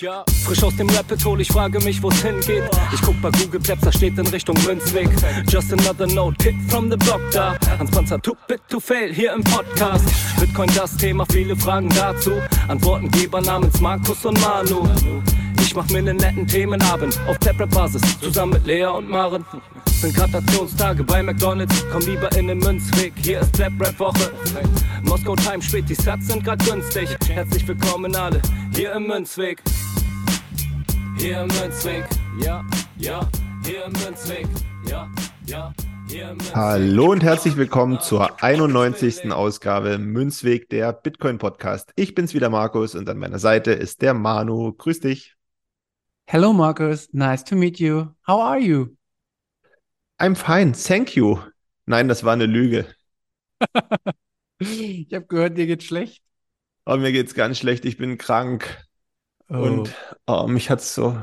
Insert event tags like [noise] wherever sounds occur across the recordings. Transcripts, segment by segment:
Ja, frisch aus dem Rapid Hole, ich frage mich, wo's hingeht. Ich guck bei Google Maps, da steht in Richtung Münzweg. Just another note, Kid from the block da. Hans Panzer, too bit to fail, hier im Podcast. Bitcoin das Thema, viele Fragen dazu. Antwortengeber namens Markus und Manu. Ich mach mir nen netten Themenabend auf Taprap-Basis, zusammen mit Lea und Maren. Sind Gratationstage bei McDonalds, komm lieber in den Münzweg, hier ist Trap-Rap-Woche. Moskau Time spät, die Sats sind grad günstig. Herzlich willkommen alle, hier im Münzweg. Hier im Münzweg, ja, ja, hier im Münzweg, ja, ja. Hallo und herzlich willkommen zur 91. Ausgabe Münzweg der Bitcoin Podcast. Ich bin's wieder Markus und an meiner Seite ist der Manu. Grüß dich. Hello Markus, nice to meet you. How are you? I'm fine, thank you. Nein, das war eine Lüge. [laughs] ich habe gehört, dir geht's schlecht. Oh, mir geht's ganz schlecht. Ich bin krank. Oh. Und oh, mich hat's so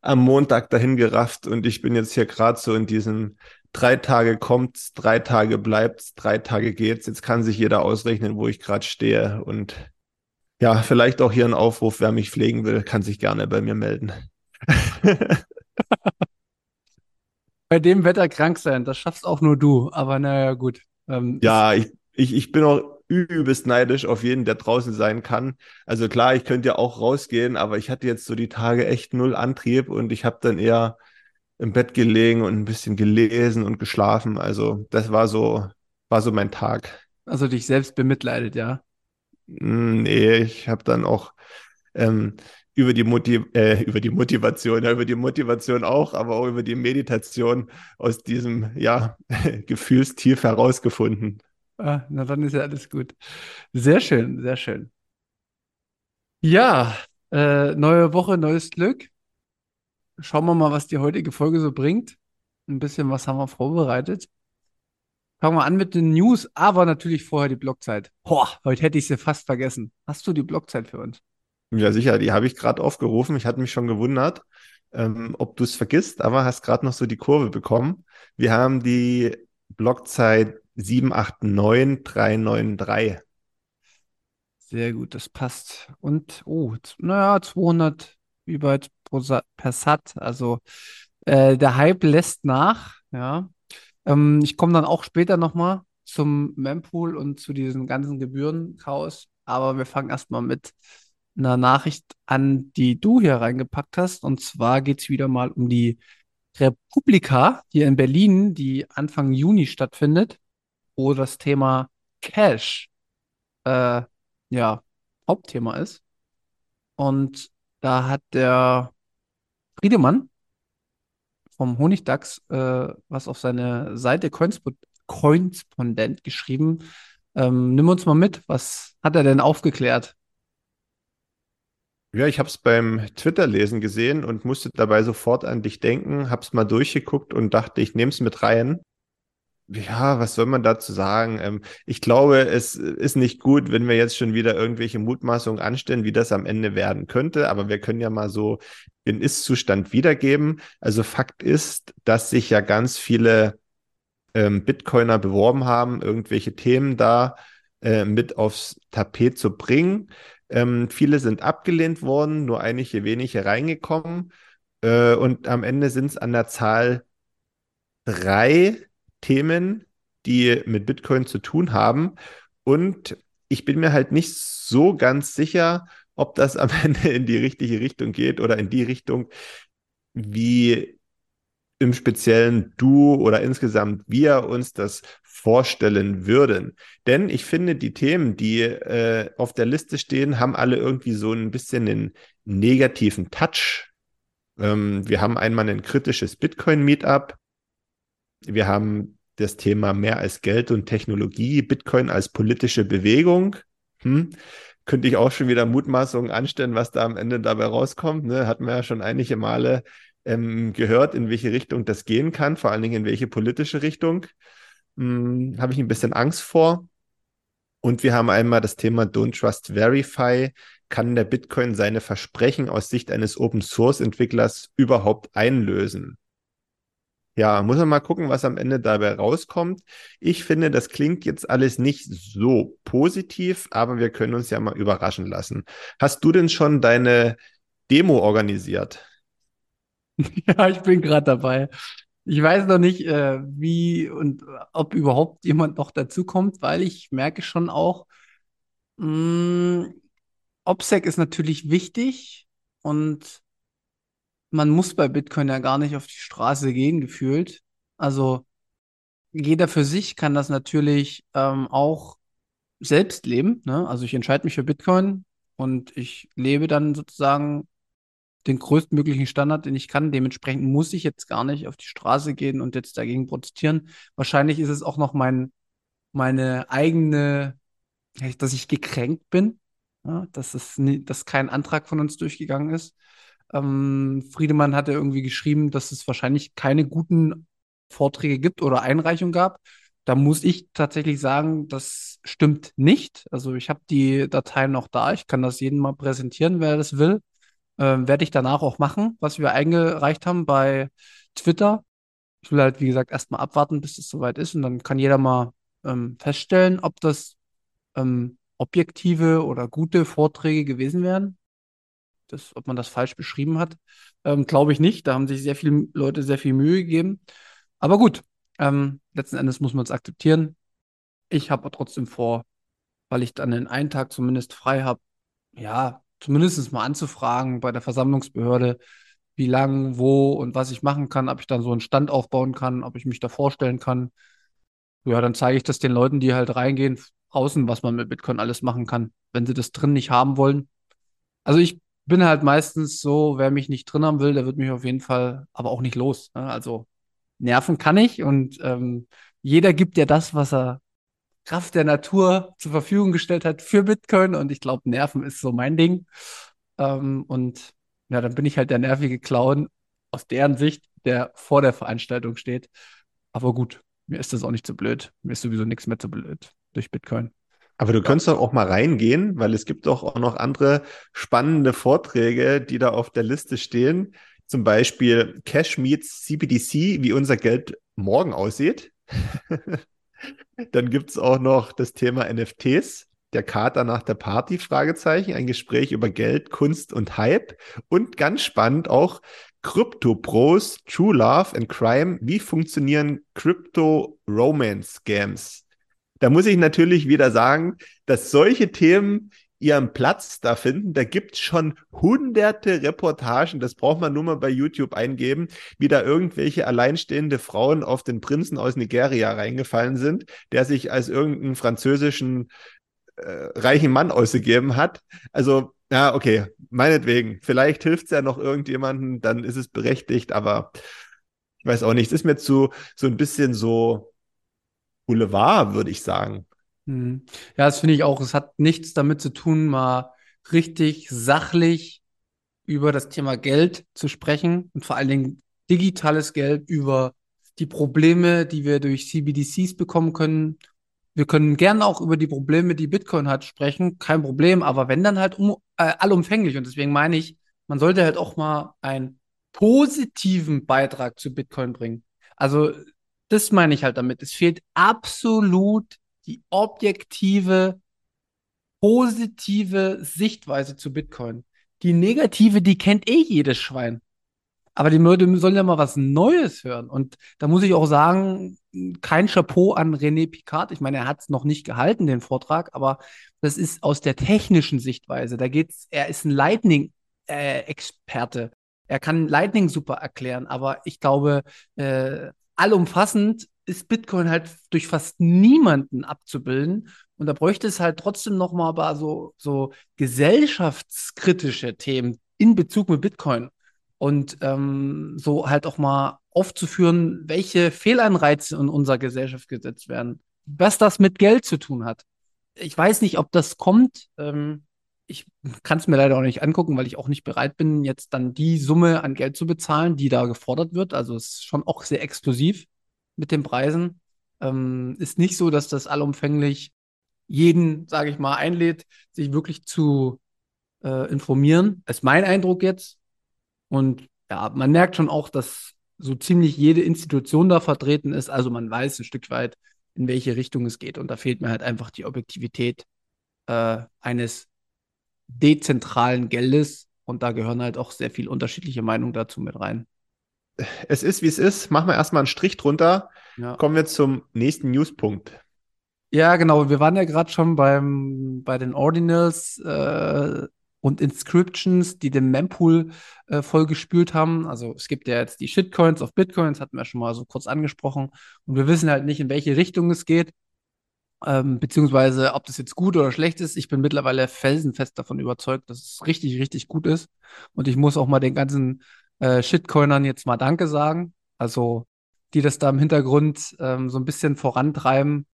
am Montag dahin gerafft und ich bin jetzt hier gerade so in diesem drei Tage kommt's, drei Tage bleibt's, drei Tage geht's. Jetzt kann sich jeder ausrechnen, wo ich gerade stehe und ja, vielleicht auch hier ein Aufruf, wer mich pflegen will, kann sich gerne bei mir melden. [laughs] bei dem Wetter krank sein, das schaffst auch nur du, aber naja, gut. Ähm, ja, ich, ich, ich bin auch übelst neidisch auf jeden, der draußen sein kann. Also klar, ich könnte ja auch rausgehen, aber ich hatte jetzt so die Tage echt null Antrieb und ich habe dann eher im Bett gelegen und ein bisschen gelesen und geschlafen. Also das war so, war so mein Tag. Also dich selbst bemitleidet, ja? Hm, nee, ich habe dann auch ähm, über die, Motiv äh, über die Motivation, ja, über die Motivation auch, aber auch über die Meditation aus diesem ja, [laughs] Gefühlstief herausgefunden. Ah, na dann ist ja alles gut. Sehr schön, sehr schön. Ja, äh, neue Woche, neues Glück. Schauen wir mal, was die heutige Folge so bringt. Ein bisschen was haben wir vorbereitet. Fangen wir an mit den News, aber natürlich vorher die Blockzeit. Boah, heute hätte ich sie fast vergessen. Hast du die Blockzeit für uns? Ja, sicher, die habe ich gerade aufgerufen. Ich hatte mich schon gewundert, ähm, ob du es vergisst, aber hast gerade noch so die Kurve bekommen. Wir haben die Blockzeit 789393. Sehr gut, das passt. Und, oh, naja, 200 Byte per Sat. Also äh, der Hype lässt nach. Ja. Ähm, ich komme dann auch später nochmal zum Mempool und zu diesen ganzen Gebührenchaos. Aber wir fangen erstmal mit einer Nachricht an, die du hier reingepackt hast. Und zwar geht es wieder mal um die Republika hier in Berlin, die Anfang Juni stattfindet wo das Thema Cash äh, ja Hauptthema ist. Und da hat der Friedemann vom Honigdachs äh, was auf seine Seite Coinspondent geschrieben. Ähm, nimm uns mal mit, was hat er denn aufgeklärt? Ja, ich habe es beim Twitter-Lesen gesehen und musste dabei sofort an dich denken, habe es mal durchgeguckt und dachte, ich nehme es mit rein. Ja, was soll man dazu sagen? Ähm, ich glaube, es ist nicht gut, wenn wir jetzt schon wieder irgendwelche Mutmaßungen anstellen, wie das am Ende werden könnte. Aber wir können ja mal so den Ist-Zustand wiedergeben. Also Fakt ist, dass sich ja ganz viele ähm, Bitcoiner beworben haben, irgendwelche Themen da äh, mit aufs Tapet zu bringen. Ähm, viele sind abgelehnt worden, nur einige wenige reingekommen. Äh, und am Ende sind es an der Zahl drei Themen, die mit Bitcoin zu tun haben. Und ich bin mir halt nicht so ganz sicher, ob das am [laughs] Ende in die richtige Richtung geht oder in die Richtung, wie im Speziellen du oder insgesamt wir uns das vorstellen würden. Denn ich finde, die Themen, die äh, auf der Liste stehen, haben alle irgendwie so ein bisschen einen negativen Touch. Ähm, wir haben einmal ein kritisches Bitcoin-Meetup. Wir haben das Thema mehr als Geld und Technologie, Bitcoin als politische Bewegung. Hm. Könnte ich auch schon wieder Mutmaßungen anstellen, was da am Ende dabei rauskommt. Ne? Hatten wir ja schon einige Male ähm, gehört, in welche Richtung das gehen kann, vor allen Dingen in welche politische Richtung. Hm, Habe ich ein bisschen Angst vor. Und wir haben einmal das Thema Don't Trust Verify. Kann der Bitcoin seine Versprechen aus Sicht eines Open Source Entwicklers überhaupt einlösen? Ja, muss man mal gucken, was am Ende dabei rauskommt. Ich finde, das klingt jetzt alles nicht so positiv, aber wir können uns ja mal überraschen lassen. Hast du denn schon deine Demo organisiert. [laughs] Ja, ich bin gerade dabei. Ich weiß noch nicht, äh, wie und ob überhaupt jemand noch dazukommt, weil ich merke schon auch, mh, OPSEC ist natürlich wichtig und man muss bei Bitcoin ja gar nicht auf die Straße gehen, gefühlt. Also jeder für sich kann das natürlich ähm, auch selbst leben. Ne? Also ich entscheide mich für Bitcoin und ich lebe dann sozusagen den größtmöglichen Standard, den ich kann. Dementsprechend muss ich jetzt gar nicht auf die Straße gehen und jetzt dagegen protestieren. Wahrscheinlich ist es auch noch mein, meine eigene, dass ich gekränkt bin, ja, dass es nie, dass kein Antrag von uns durchgegangen ist. Ähm, Friedemann hatte irgendwie geschrieben, dass es wahrscheinlich keine guten Vorträge gibt oder Einreichungen gab. Da muss ich tatsächlich sagen, das stimmt nicht. Also ich habe die Dateien noch da. Ich kann das jedem mal präsentieren, wer das will. Ähm, werde ich danach auch machen, was wir eingereicht haben bei Twitter. Ich will halt, wie gesagt, erstmal abwarten, bis es soweit ist. Und dann kann jeder mal ähm, feststellen, ob das ähm, objektive oder gute Vorträge gewesen wären. Das, ob man das falsch beschrieben hat, ähm, glaube ich nicht. Da haben sich sehr viele Leute sehr viel Mühe gegeben. Aber gut, ähm, letzten Endes muss man es akzeptieren. Ich habe trotzdem vor, weil ich dann in einen Tag zumindest frei habe, ja, zumindest mal anzufragen bei der Versammlungsbehörde, wie lang, wo und was ich machen kann, ob ich dann so einen Stand aufbauen kann, ob ich mich da vorstellen kann. Ja, dann zeige ich das den Leuten, die halt reingehen, außen, was man mit Bitcoin alles machen kann, wenn sie das drin nicht haben wollen. Also ich bin halt meistens so, wer mich nicht drin haben will, der wird mich auf jeden Fall aber auch nicht los. Ne? Also nerven kann ich und ähm, jeder gibt ja das, was er Kraft der Natur zur Verfügung gestellt hat für Bitcoin und ich glaube, Nerven ist so mein Ding. Ähm, und ja, dann bin ich halt der nervige Clown aus deren Sicht, der vor der Veranstaltung steht. Aber gut, mir ist das auch nicht so blöd. Mir ist sowieso nichts mehr zu blöd durch Bitcoin. Aber du könntest doch auch mal reingehen, weil es gibt doch auch noch andere spannende Vorträge, die da auf der Liste stehen. Zum Beispiel Cash Meets CBDC, wie unser Geld morgen aussieht. [laughs] Dann gibt es auch noch das Thema NFTs, der Kater nach der Party, Fragezeichen, ein Gespräch über Geld, Kunst und Hype. Und ganz spannend auch Crypto Pros, True Love and Crime. Wie funktionieren Crypto Romance Scams? Da muss ich natürlich wieder sagen, dass solche Themen ihren Platz da finden. Da gibt es schon hunderte Reportagen, das braucht man nur mal bei YouTube eingeben, wie da irgendwelche alleinstehende Frauen auf den Prinzen aus Nigeria reingefallen sind, der sich als irgendeinen französischen äh, reichen Mann ausgegeben hat. Also, ja, okay, meinetwegen. Vielleicht hilft es ja noch irgendjemanden, dann ist es berechtigt, aber ich weiß auch nicht. Es ist mir zu so ein bisschen so Boulevard, würde ich sagen. Hm. Ja, das finde ich auch. Es hat nichts damit zu tun, mal richtig sachlich über das Thema Geld zu sprechen und vor allen Dingen digitales Geld über die Probleme, die wir durch CBDCs bekommen können. Wir können gerne auch über die Probleme, die Bitcoin hat, sprechen, kein Problem, aber wenn dann halt um, äh, allumfänglich. Und deswegen meine ich, man sollte halt auch mal einen positiven Beitrag zu Bitcoin bringen. Also das meine ich halt damit. Es fehlt absolut die objektive, positive Sichtweise zu Bitcoin. Die negative, die kennt eh jedes Schwein. Aber die Leute sollen ja mal was Neues hören. Und da muss ich auch sagen, kein Chapeau an René Picard. Ich meine, er hat es noch nicht gehalten, den Vortrag, aber das ist aus der technischen Sichtweise. Da geht's, er ist ein Lightning-Experte. Äh, er kann Lightning super erklären, aber ich glaube, äh, allumfassend ist Bitcoin halt durch fast niemanden abzubilden. Und da bräuchte es halt trotzdem noch mal aber so, so gesellschaftskritische Themen in Bezug mit Bitcoin. Und ähm, so halt auch mal aufzuführen, welche Fehlanreize in unserer Gesellschaft gesetzt werden. Was das mit Geld zu tun hat. Ich weiß nicht, ob das kommt. Ähm, ich kann es mir leider auch nicht angucken, weil ich auch nicht bereit bin, jetzt dann die Summe an Geld zu bezahlen, die da gefordert wird. Also es ist schon auch sehr exklusiv mit den Preisen. Ähm, ist nicht so, dass das allumfänglich jeden, sage ich mal, einlädt, sich wirklich zu äh, informieren. Ist mein Eindruck jetzt. Und ja, man merkt schon auch, dass so ziemlich jede Institution da vertreten ist. Also man weiß ein Stück weit, in welche Richtung es geht. Und da fehlt mir halt einfach die Objektivität äh, eines dezentralen Geldes, Und da gehören halt auch sehr viele unterschiedliche Meinungen dazu mit rein. Es ist, wie es ist. Machen wir erstmal einen Strich drunter. Ja. Kommen wir zum nächsten Newspunkt. Ja, genau. Wir waren ja gerade schon beim, bei den Ordinals äh, und Inscriptions, die den Mempool äh, vollgespült haben. Also es gibt ja jetzt die Shitcoins auf Bitcoins, hatten wir schon mal so kurz angesprochen. Und wir wissen halt nicht, in welche Richtung es geht, ähm, beziehungsweise ob das jetzt gut oder schlecht ist. Ich bin mittlerweile felsenfest davon überzeugt, dass es richtig, richtig gut ist. Und ich muss auch mal den ganzen äh, Shitcoinern jetzt mal Danke sagen. Also die das da im Hintergrund ähm, so ein bisschen vorantreiben.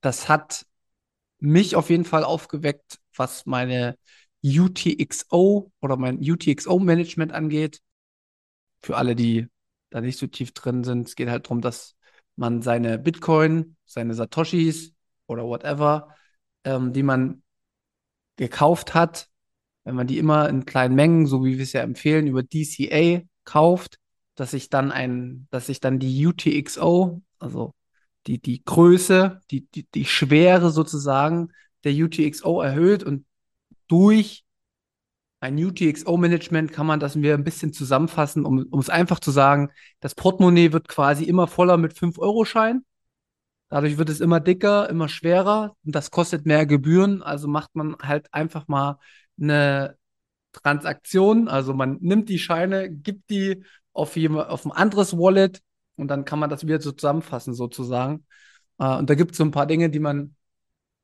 Das hat mich auf jeden Fall aufgeweckt, was meine UTXO oder mein UTXO-Management angeht. Für alle, die da nicht so tief drin sind, es geht halt darum, dass man seine Bitcoin, seine Satoshis oder whatever, ähm, die man gekauft hat, wenn man die immer in kleinen Mengen, so wie wir es ja empfehlen, über DCA kauft, dass sich dann ein, dass sich dann die UTXO, also die, die Größe, die, die, die Schwere sozusagen der UTXO erhöht und durch ein UTXO-Management kann man das mir ein bisschen zusammenfassen, um es einfach zu sagen, das Portemonnaie wird quasi immer voller mit 5-Euro-Schein. Dadurch wird es immer dicker, immer schwerer und das kostet mehr Gebühren. Also macht man halt einfach mal eine Transaktion. Also man nimmt die Scheine, gibt die auf, auf ein anderes Wallet und dann kann man das wieder so zusammenfassen sozusagen. Äh, und da gibt es so ein paar Dinge, die man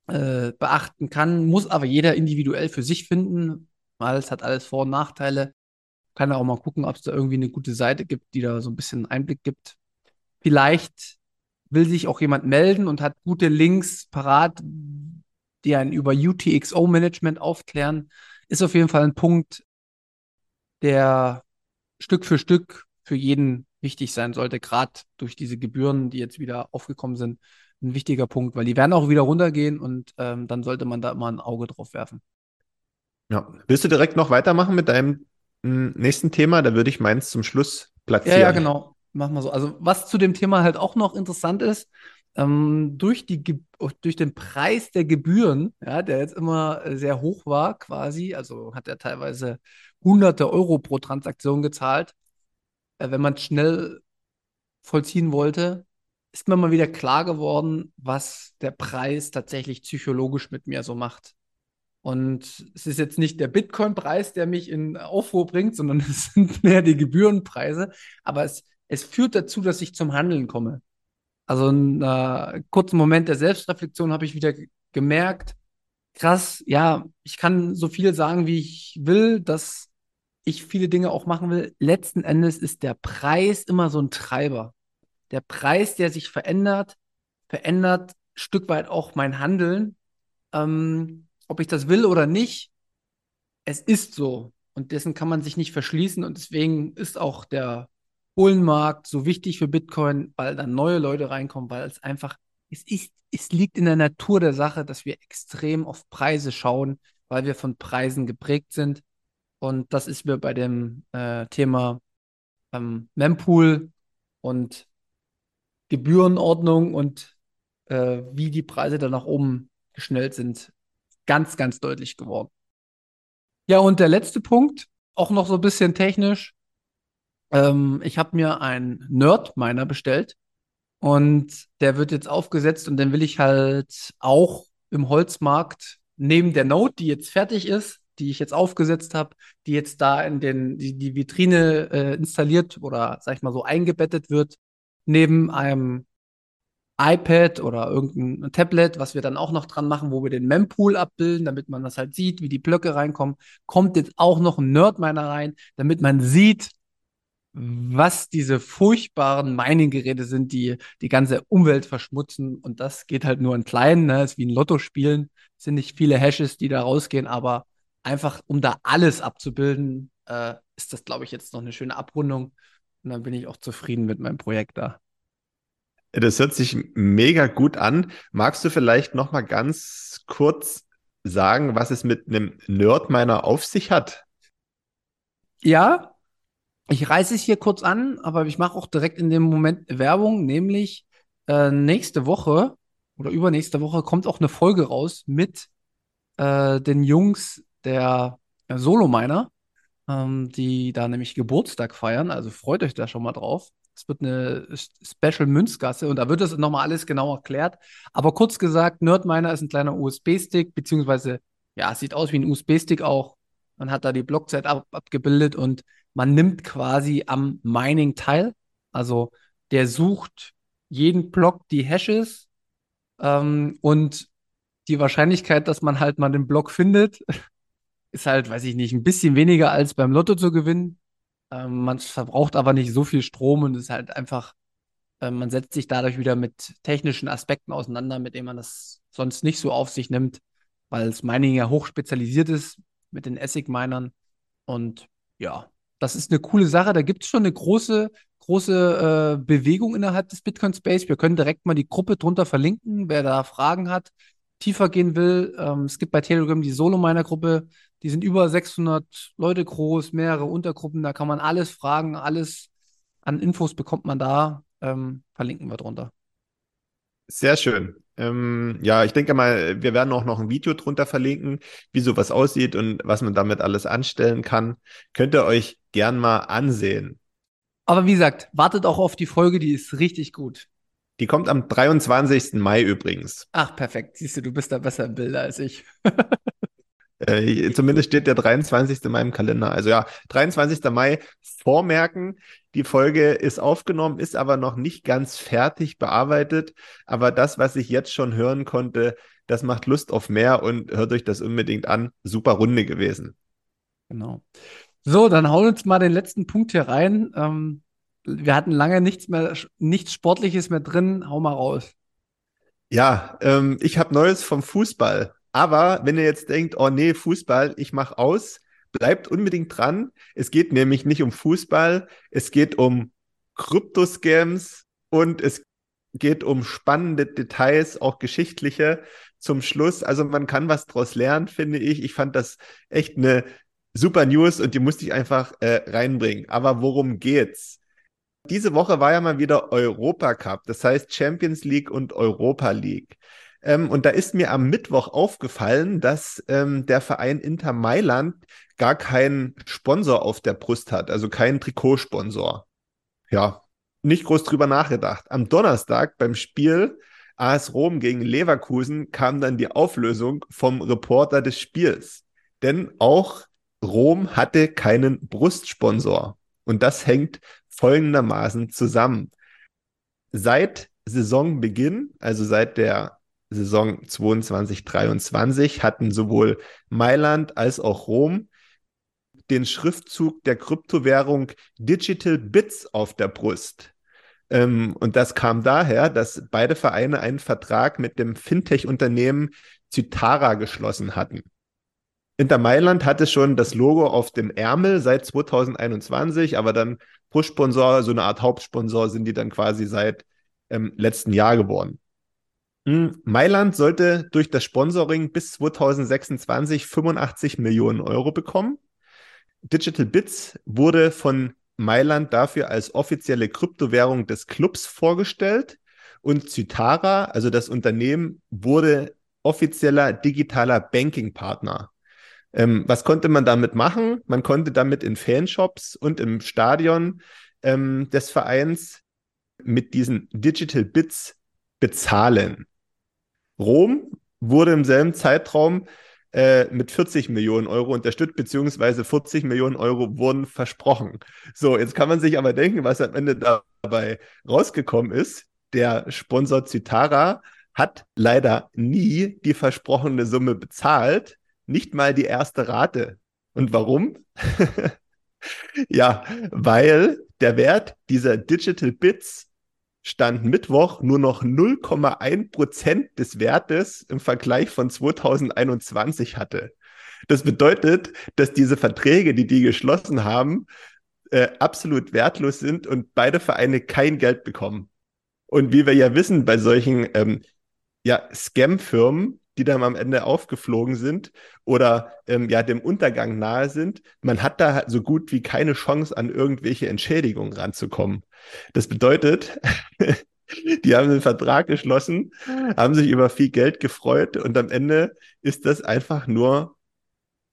äh, beachten kann, muss aber jeder individuell für sich finden, weil es hat alles Vor- und Nachteile. Kann auch mal gucken, ob es da irgendwie eine gute Seite gibt, die da so ein bisschen Einblick gibt. Vielleicht will sich auch jemand melden und hat gute Links parat, die einen über UTXO-Management aufklären. Ist auf jeden Fall ein Punkt, der Stück für Stück für jeden wichtig sein sollte, gerade durch diese Gebühren, die jetzt wieder aufgekommen sind, ein wichtiger Punkt, weil die werden auch wieder runtergehen und ähm, dann sollte man da immer ein Auge drauf werfen. Ja. Willst du direkt noch weitermachen mit deinem hm, nächsten Thema? Da würde ich meins zum Schluss platzieren. Ja, ja, genau. Machen wir so. Also, was zu dem Thema halt auch noch interessant ist, ähm, durch, die, durch den Preis der Gebühren, ja, der jetzt immer sehr hoch war, quasi, also hat er teilweise hunderte Euro pro Transaktion gezahlt, äh, wenn man schnell vollziehen wollte, ist mir mal wieder klar geworden, was der Preis tatsächlich psychologisch mit mir so macht. Und es ist jetzt nicht der Bitcoin-Preis, der mich in Aufruhr bringt, sondern [laughs] es sind mehr die Gebührenpreise. Aber es, es führt dazu, dass ich zum Handeln komme. Also in einem kurzen Moment der Selbstreflexion habe ich wieder gemerkt, krass, ja, ich kann so viel sagen, wie ich will, dass ich viele Dinge auch machen will. Letzten Endes ist der Preis immer so ein Treiber. Der Preis, der sich verändert, verändert ein Stück weit auch mein Handeln. Ähm, ob ich das will oder nicht, es ist so. Und dessen kann man sich nicht verschließen. Und deswegen ist auch der Bullenmarkt so wichtig für Bitcoin, weil dann neue Leute reinkommen, weil es einfach, es ist, es liegt in der Natur der Sache, dass wir extrem auf Preise schauen, weil wir von Preisen geprägt sind. Und das ist mir bei dem äh, Thema ähm, Mempool und Gebührenordnung und äh, wie die Preise dann nach oben geschnellt sind, ganz, ganz deutlich geworden. Ja, und der letzte Punkt, auch noch so ein bisschen technisch. Ähm, ich habe mir einen Nerd-Miner bestellt und der wird jetzt aufgesetzt und den will ich halt auch im Holzmarkt neben der Note, die jetzt fertig ist, die ich jetzt aufgesetzt habe, die jetzt da in den, die, die Vitrine äh, installiert oder sag ich mal so eingebettet wird, neben einem iPad oder irgendein Tablet, was wir dann auch noch dran machen, wo wir den Mempool abbilden, damit man das halt sieht, wie die Blöcke reinkommen, kommt jetzt auch noch ein Nerdminer rein, damit man sieht, was diese furchtbaren Mining-Geräte sind, die die ganze Umwelt verschmutzen. Und das geht halt nur in kleinen, ne? ist wie ein Lotto spielen. Es sind nicht viele Hashes, die da rausgehen, aber einfach, um da alles abzubilden, äh, ist das, glaube ich, jetzt noch eine schöne Abrundung. Und dann bin ich auch zufrieden mit meinem Projekt da. Das hört sich mega gut an. Magst du vielleicht noch mal ganz kurz sagen, was es mit einem Nerdminer auf sich hat? Ja, ich reiße es hier kurz an, aber ich mache auch direkt in dem Moment Werbung, nämlich äh, nächste Woche oder übernächste Woche kommt auch eine Folge raus mit äh, den Jungs der äh, Solo Miner. ähm, die da nämlich Geburtstag feiern. Also freut euch da schon mal drauf. Es wird eine Special Münzgasse und da wird das nochmal alles genau erklärt. Aber kurz gesagt, Nerdminer ist ein kleiner USB-Stick, beziehungsweise, ja, sieht aus wie ein USB-Stick auch. Man hat da die Blockzeit ab, abgebildet und man nimmt quasi am Mining teil. Also der sucht jeden Block die Hashes ähm, und die Wahrscheinlichkeit, dass man halt mal den Block findet, [laughs] ist halt, weiß ich nicht, ein bisschen weniger als beim Lotto zu gewinnen. Ähm, man verbraucht aber nicht so viel Strom und ist halt einfach, äh, man setzt sich dadurch wieder mit technischen Aspekten auseinander, mit denen man das sonst nicht so auf sich nimmt, weil das Mining ja hoch spezialisiert ist mit den Essig-Minern. Und ja, das ist eine coole Sache. Da gibt es schon eine große, große äh, Bewegung innerhalb des Bitcoin Space. Wir können direkt mal die Gruppe drunter verlinken, wer da Fragen hat, tiefer gehen will. Ähm, es gibt bei Telegram die Solo-Miner-Gruppe. Die sind über 600 Leute groß, mehrere Untergruppen. Da kann man alles fragen, alles an Infos bekommt man da. Ähm, verlinken wir drunter. Sehr schön. Ähm, ja, ich denke mal, wir werden auch noch ein Video drunter verlinken, wie sowas aussieht und was man damit alles anstellen kann. Könnt ihr euch gern mal ansehen. Aber wie gesagt, wartet auch auf die Folge, die ist richtig gut. Die kommt am 23. Mai übrigens. Ach, perfekt. Siehst du, du bist da besser im Bilder als ich. [laughs] Äh, zumindest steht der 23. Mai im Kalender. Also ja, 23. Mai vormerken. Die Folge ist aufgenommen, ist aber noch nicht ganz fertig bearbeitet. Aber das, was ich jetzt schon hören konnte, das macht Lust auf mehr und hört euch das unbedingt an. Super Runde gewesen. Genau. So, dann hauen wir uns mal den letzten Punkt hier rein. Ähm, wir hatten lange nichts mehr, nichts Sportliches mehr drin. Hau mal raus. Ja, ähm, ich habe Neues vom Fußball. Aber wenn ihr jetzt denkt, oh nee, Fußball, ich mache aus, bleibt unbedingt dran. Es geht nämlich nicht um Fußball, es geht um Kryptoscams und es geht um spannende Details, auch geschichtliche zum Schluss. Also man kann was draus lernen, finde ich. Ich fand das echt eine super News und die musste ich einfach äh, reinbringen. Aber worum geht's? Diese Woche war ja mal wieder Europa Cup, das heißt Champions League und Europa League. Ähm, und da ist mir am Mittwoch aufgefallen, dass ähm, der Verein Inter Mailand gar keinen Sponsor auf der Brust hat, also keinen Trikotsponsor. Ja, nicht groß drüber nachgedacht. Am Donnerstag beim Spiel AS Rom gegen Leverkusen kam dann die Auflösung vom Reporter des Spiels. Denn auch Rom hatte keinen Brustsponsor. Und das hängt folgendermaßen zusammen. Seit Saisonbeginn, also seit der Saison 22-23 hatten sowohl Mailand als auch Rom den Schriftzug der Kryptowährung Digital Bits auf der Brust. Ähm, und das kam daher, dass beide Vereine einen Vertrag mit dem Fintech-Unternehmen Cytara geschlossen hatten. Inter Mailand hatte schon das Logo auf dem Ärmel seit 2021, aber dann Push-Sponsor, so eine Art Hauptsponsor sind die dann quasi seit ähm, letzten Jahr geworden. Hm, Mailand sollte durch das Sponsoring bis 2026 85 Millionen Euro bekommen. Digital Bits wurde von Mailand dafür als offizielle Kryptowährung des Clubs vorgestellt und Cytara, also das Unternehmen, wurde offizieller digitaler Banking-Partner. Ähm, was konnte man damit machen? Man konnte damit in Fanshops und im Stadion ähm, des Vereins mit diesen Digital Bits bezahlen. Rom wurde im selben Zeitraum äh, mit 40 Millionen Euro unterstützt, beziehungsweise 40 Millionen Euro wurden versprochen. So, jetzt kann man sich aber denken, was am Ende dabei rausgekommen ist. Der Sponsor Citara hat leider nie die versprochene Summe bezahlt, nicht mal die erste Rate. Und warum? [laughs] ja, weil der Wert dieser Digital Bits stand Mittwoch nur noch 0,1 Prozent des Wertes im Vergleich von 2021 hatte. Das bedeutet, dass diese Verträge, die die geschlossen haben, äh, absolut wertlos sind und beide Vereine kein Geld bekommen. Und wie wir ja wissen, bei solchen ähm, ja, Scam-Firmen, die dann am Ende aufgeflogen sind oder ähm, ja dem Untergang nahe sind, man hat da so gut wie keine Chance, an irgendwelche Entschädigungen ranzukommen. Das bedeutet, [laughs] die haben einen Vertrag geschlossen, haben sich über viel Geld gefreut und am Ende ist das einfach nur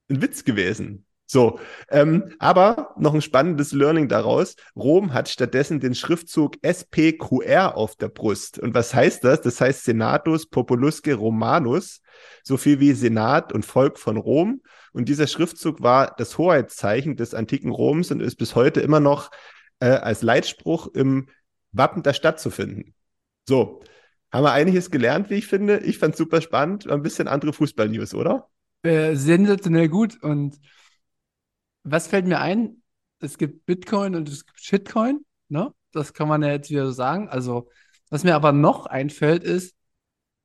ein Witz gewesen. So, ähm, aber noch ein spannendes Learning daraus. Rom hat stattdessen den Schriftzug SPQR auf der Brust. Und was heißt das? Das heißt Senatus Populusque Romanus, so viel wie Senat und Volk von Rom. Und dieser Schriftzug war das Hoheitszeichen des antiken Roms und ist bis heute immer noch äh, als Leitspruch im Wappen der Stadt zu finden. So, haben wir einiges gelernt, wie ich finde. Ich fand es super spannend. Ein bisschen andere Fußball-News, oder? Äh, sensationell gut. Und was fällt mir ein? Es gibt Bitcoin und es gibt Shitcoin. Ne? Das kann man ja jetzt wieder so sagen. Also, was mir aber noch einfällt, ist,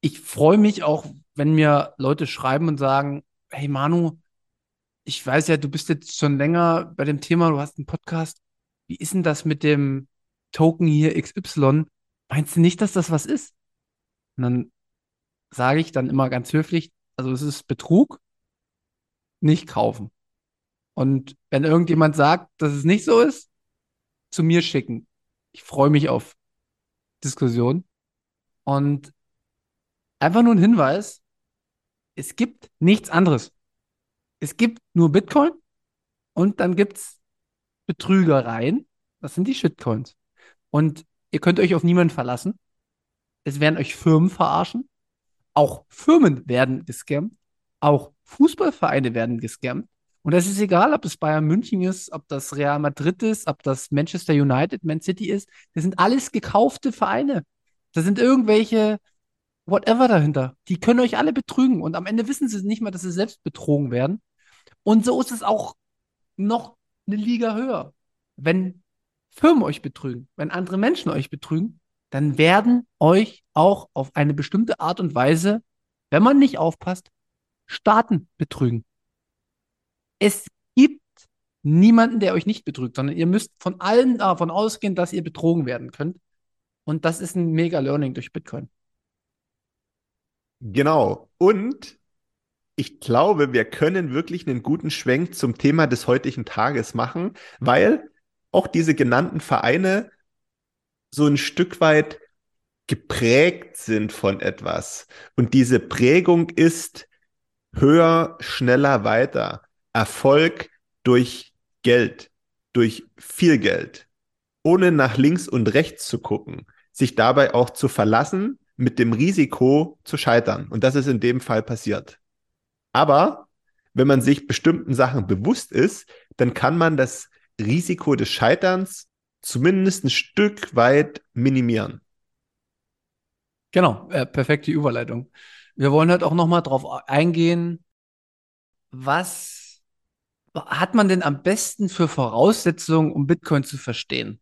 ich freue mich auch, wenn mir Leute schreiben und sagen, hey Manu, ich weiß ja, du bist jetzt schon länger bei dem Thema, du hast einen Podcast. Wie ist denn das mit dem Token hier XY? Meinst du nicht, dass das was ist? Und dann sage ich dann immer ganz höflich, also es ist Betrug, nicht kaufen. Und wenn irgendjemand sagt, dass es nicht so ist, zu mir schicken. Ich freue mich auf Diskussion. Und einfach nur ein Hinweis, es gibt nichts anderes. Es gibt nur Bitcoin und dann gibt es Betrügereien. Das sind die Shitcoins. Und ihr könnt euch auf niemanden verlassen. Es werden euch Firmen verarschen. Auch Firmen werden gescammt. Auch Fußballvereine werden gescammt. Und es ist egal, ob es Bayern München ist, ob das Real Madrid ist, ob das Manchester United, Man City ist. Das sind alles gekaufte Vereine. Da sind irgendwelche whatever dahinter. Die können euch alle betrügen. Und am Ende wissen sie nicht mal, dass sie selbst betrogen werden. Und so ist es auch noch eine Liga höher. Wenn Firmen euch betrügen, wenn andere Menschen euch betrügen, dann werden euch auch auf eine bestimmte Art und Weise, wenn man nicht aufpasst, Staaten betrügen. Es gibt niemanden, der euch nicht betrügt, sondern ihr müsst von allen davon ausgehen, dass ihr betrogen werden könnt. Und das ist ein mega Learning durch Bitcoin. Genau. Und ich glaube, wir können wirklich einen guten Schwenk zum Thema des heutigen Tages machen, weil auch diese genannten Vereine so ein Stück weit geprägt sind von etwas. Und diese Prägung ist höher, schneller, weiter. Erfolg durch Geld, durch viel Geld, ohne nach links und rechts zu gucken, sich dabei auch zu verlassen, mit dem Risiko zu scheitern. Und das ist in dem Fall passiert. Aber wenn man sich bestimmten Sachen bewusst ist, dann kann man das Risiko des Scheiterns zumindest ein Stück weit minimieren. Genau, äh, perfekte Überleitung. Wir wollen halt auch nochmal drauf eingehen, was hat man denn am besten für Voraussetzungen, um Bitcoin zu verstehen?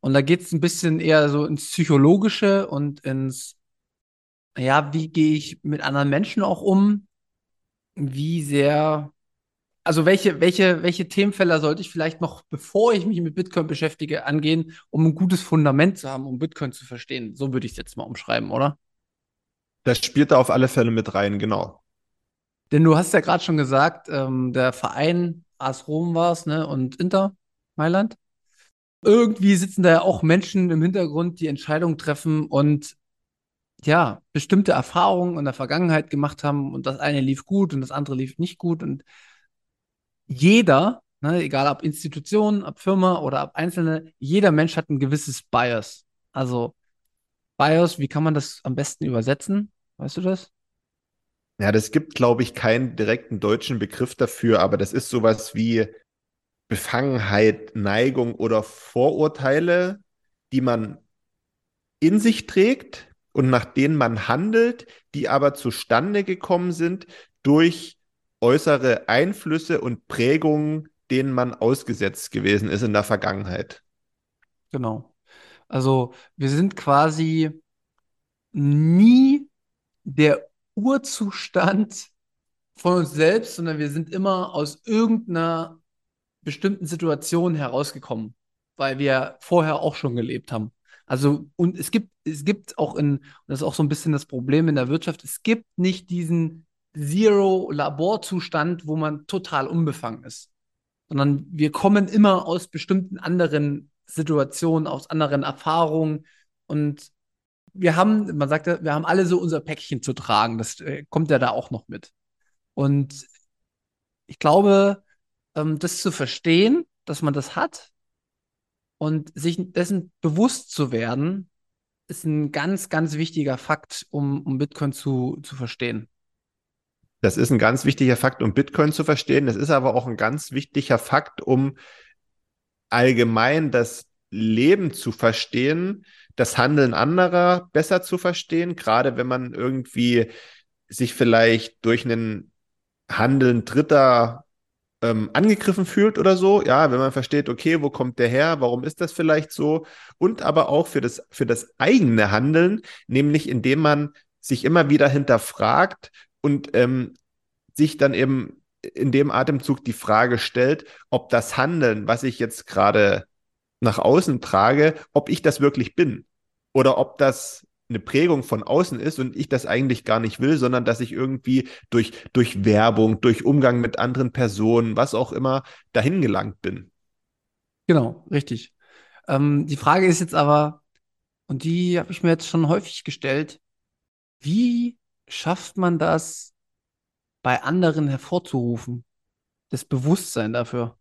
Und da geht es ein bisschen eher so ins Psychologische und ins, ja, wie gehe ich mit anderen Menschen auch um? Wie sehr, also welche, welche, welche Themenfelder sollte ich vielleicht noch, bevor ich mich mit Bitcoin beschäftige, angehen, um ein gutes Fundament zu haben, um Bitcoin zu verstehen? So würde ich es jetzt mal umschreiben, oder? Das spielt da auf alle Fälle mit rein, genau. Denn du hast ja gerade schon gesagt, ähm, der Verein AS Rom war es, ne, und Inter Mailand. Irgendwie sitzen da ja auch Menschen im Hintergrund, die Entscheidungen treffen und ja, bestimmte Erfahrungen in der Vergangenheit gemacht haben und das eine lief gut und das andere lief nicht gut und jeder, ne, egal ob Institution, ob Firma oder ob Einzelne, jeder Mensch hat ein gewisses Bias. Also Bias, wie kann man das am besten übersetzen? Weißt du das? Ja, das gibt, glaube ich, keinen direkten deutschen Begriff dafür, aber das ist sowas wie Befangenheit, Neigung oder Vorurteile, die man in sich trägt und nach denen man handelt, die aber zustande gekommen sind durch äußere Einflüsse und Prägungen, denen man ausgesetzt gewesen ist in der Vergangenheit. Genau. Also wir sind quasi nie der Urzustand von uns selbst, sondern wir sind immer aus irgendeiner bestimmten Situation herausgekommen, weil wir vorher auch schon gelebt haben. Also, und es gibt, es gibt auch in, und das ist auch so ein bisschen das Problem in der Wirtschaft, es gibt nicht diesen Zero-Laborzustand, wo man total unbefangen ist, sondern wir kommen immer aus bestimmten anderen Situationen, aus anderen Erfahrungen und wir haben, man sagt ja, wir haben alle so unser Päckchen zu tragen. Das äh, kommt ja da auch noch mit. Und ich glaube, ähm, das zu verstehen, dass man das hat und sich dessen bewusst zu werden, ist ein ganz, ganz wichtiger Fakt, um, um Bitcoin zu, zu verstehen. Das ist ein ganz wichtiger Fakt, um Bitcoin zu verstehen. Das ist aber auch ein ganz wichtiger Fakt, um allgemein das Leben zu verstehen, das Handeln anderer besser zu verstehen, gerade wenn man irgendwie sich vielleicht durch einen Handeln Dritter ähm, angegriffen fühlt oder so, ja, wenn man versteht, okay, wo kommt der her, warum ist das vielleicht so? Und aber auch für das, für das eigene Handeln, nämlich indem man sich immer wieder hinterfragt und ähm, sich dann eben in dem Atemzug die Frage stellt, ob das Handeln, was ich jetzt gerade nach außen trage, ob ich das wirklich bin oder ob das eine Prägung von außen ist und ich das eigentlich gar nicht will, sondern dass ich irgendwie durch, durch Werbung, durch Umgang mit anderen Personen, was auch immer, dahin gelangt bin. Genau, richtig. Ähm, die Frage ist jetzt aber, und die habe ich mir jetzt schon häufig gestellt, wie schafft man das, bei anderen hervorzurufen? Das Bewusstsein dafür.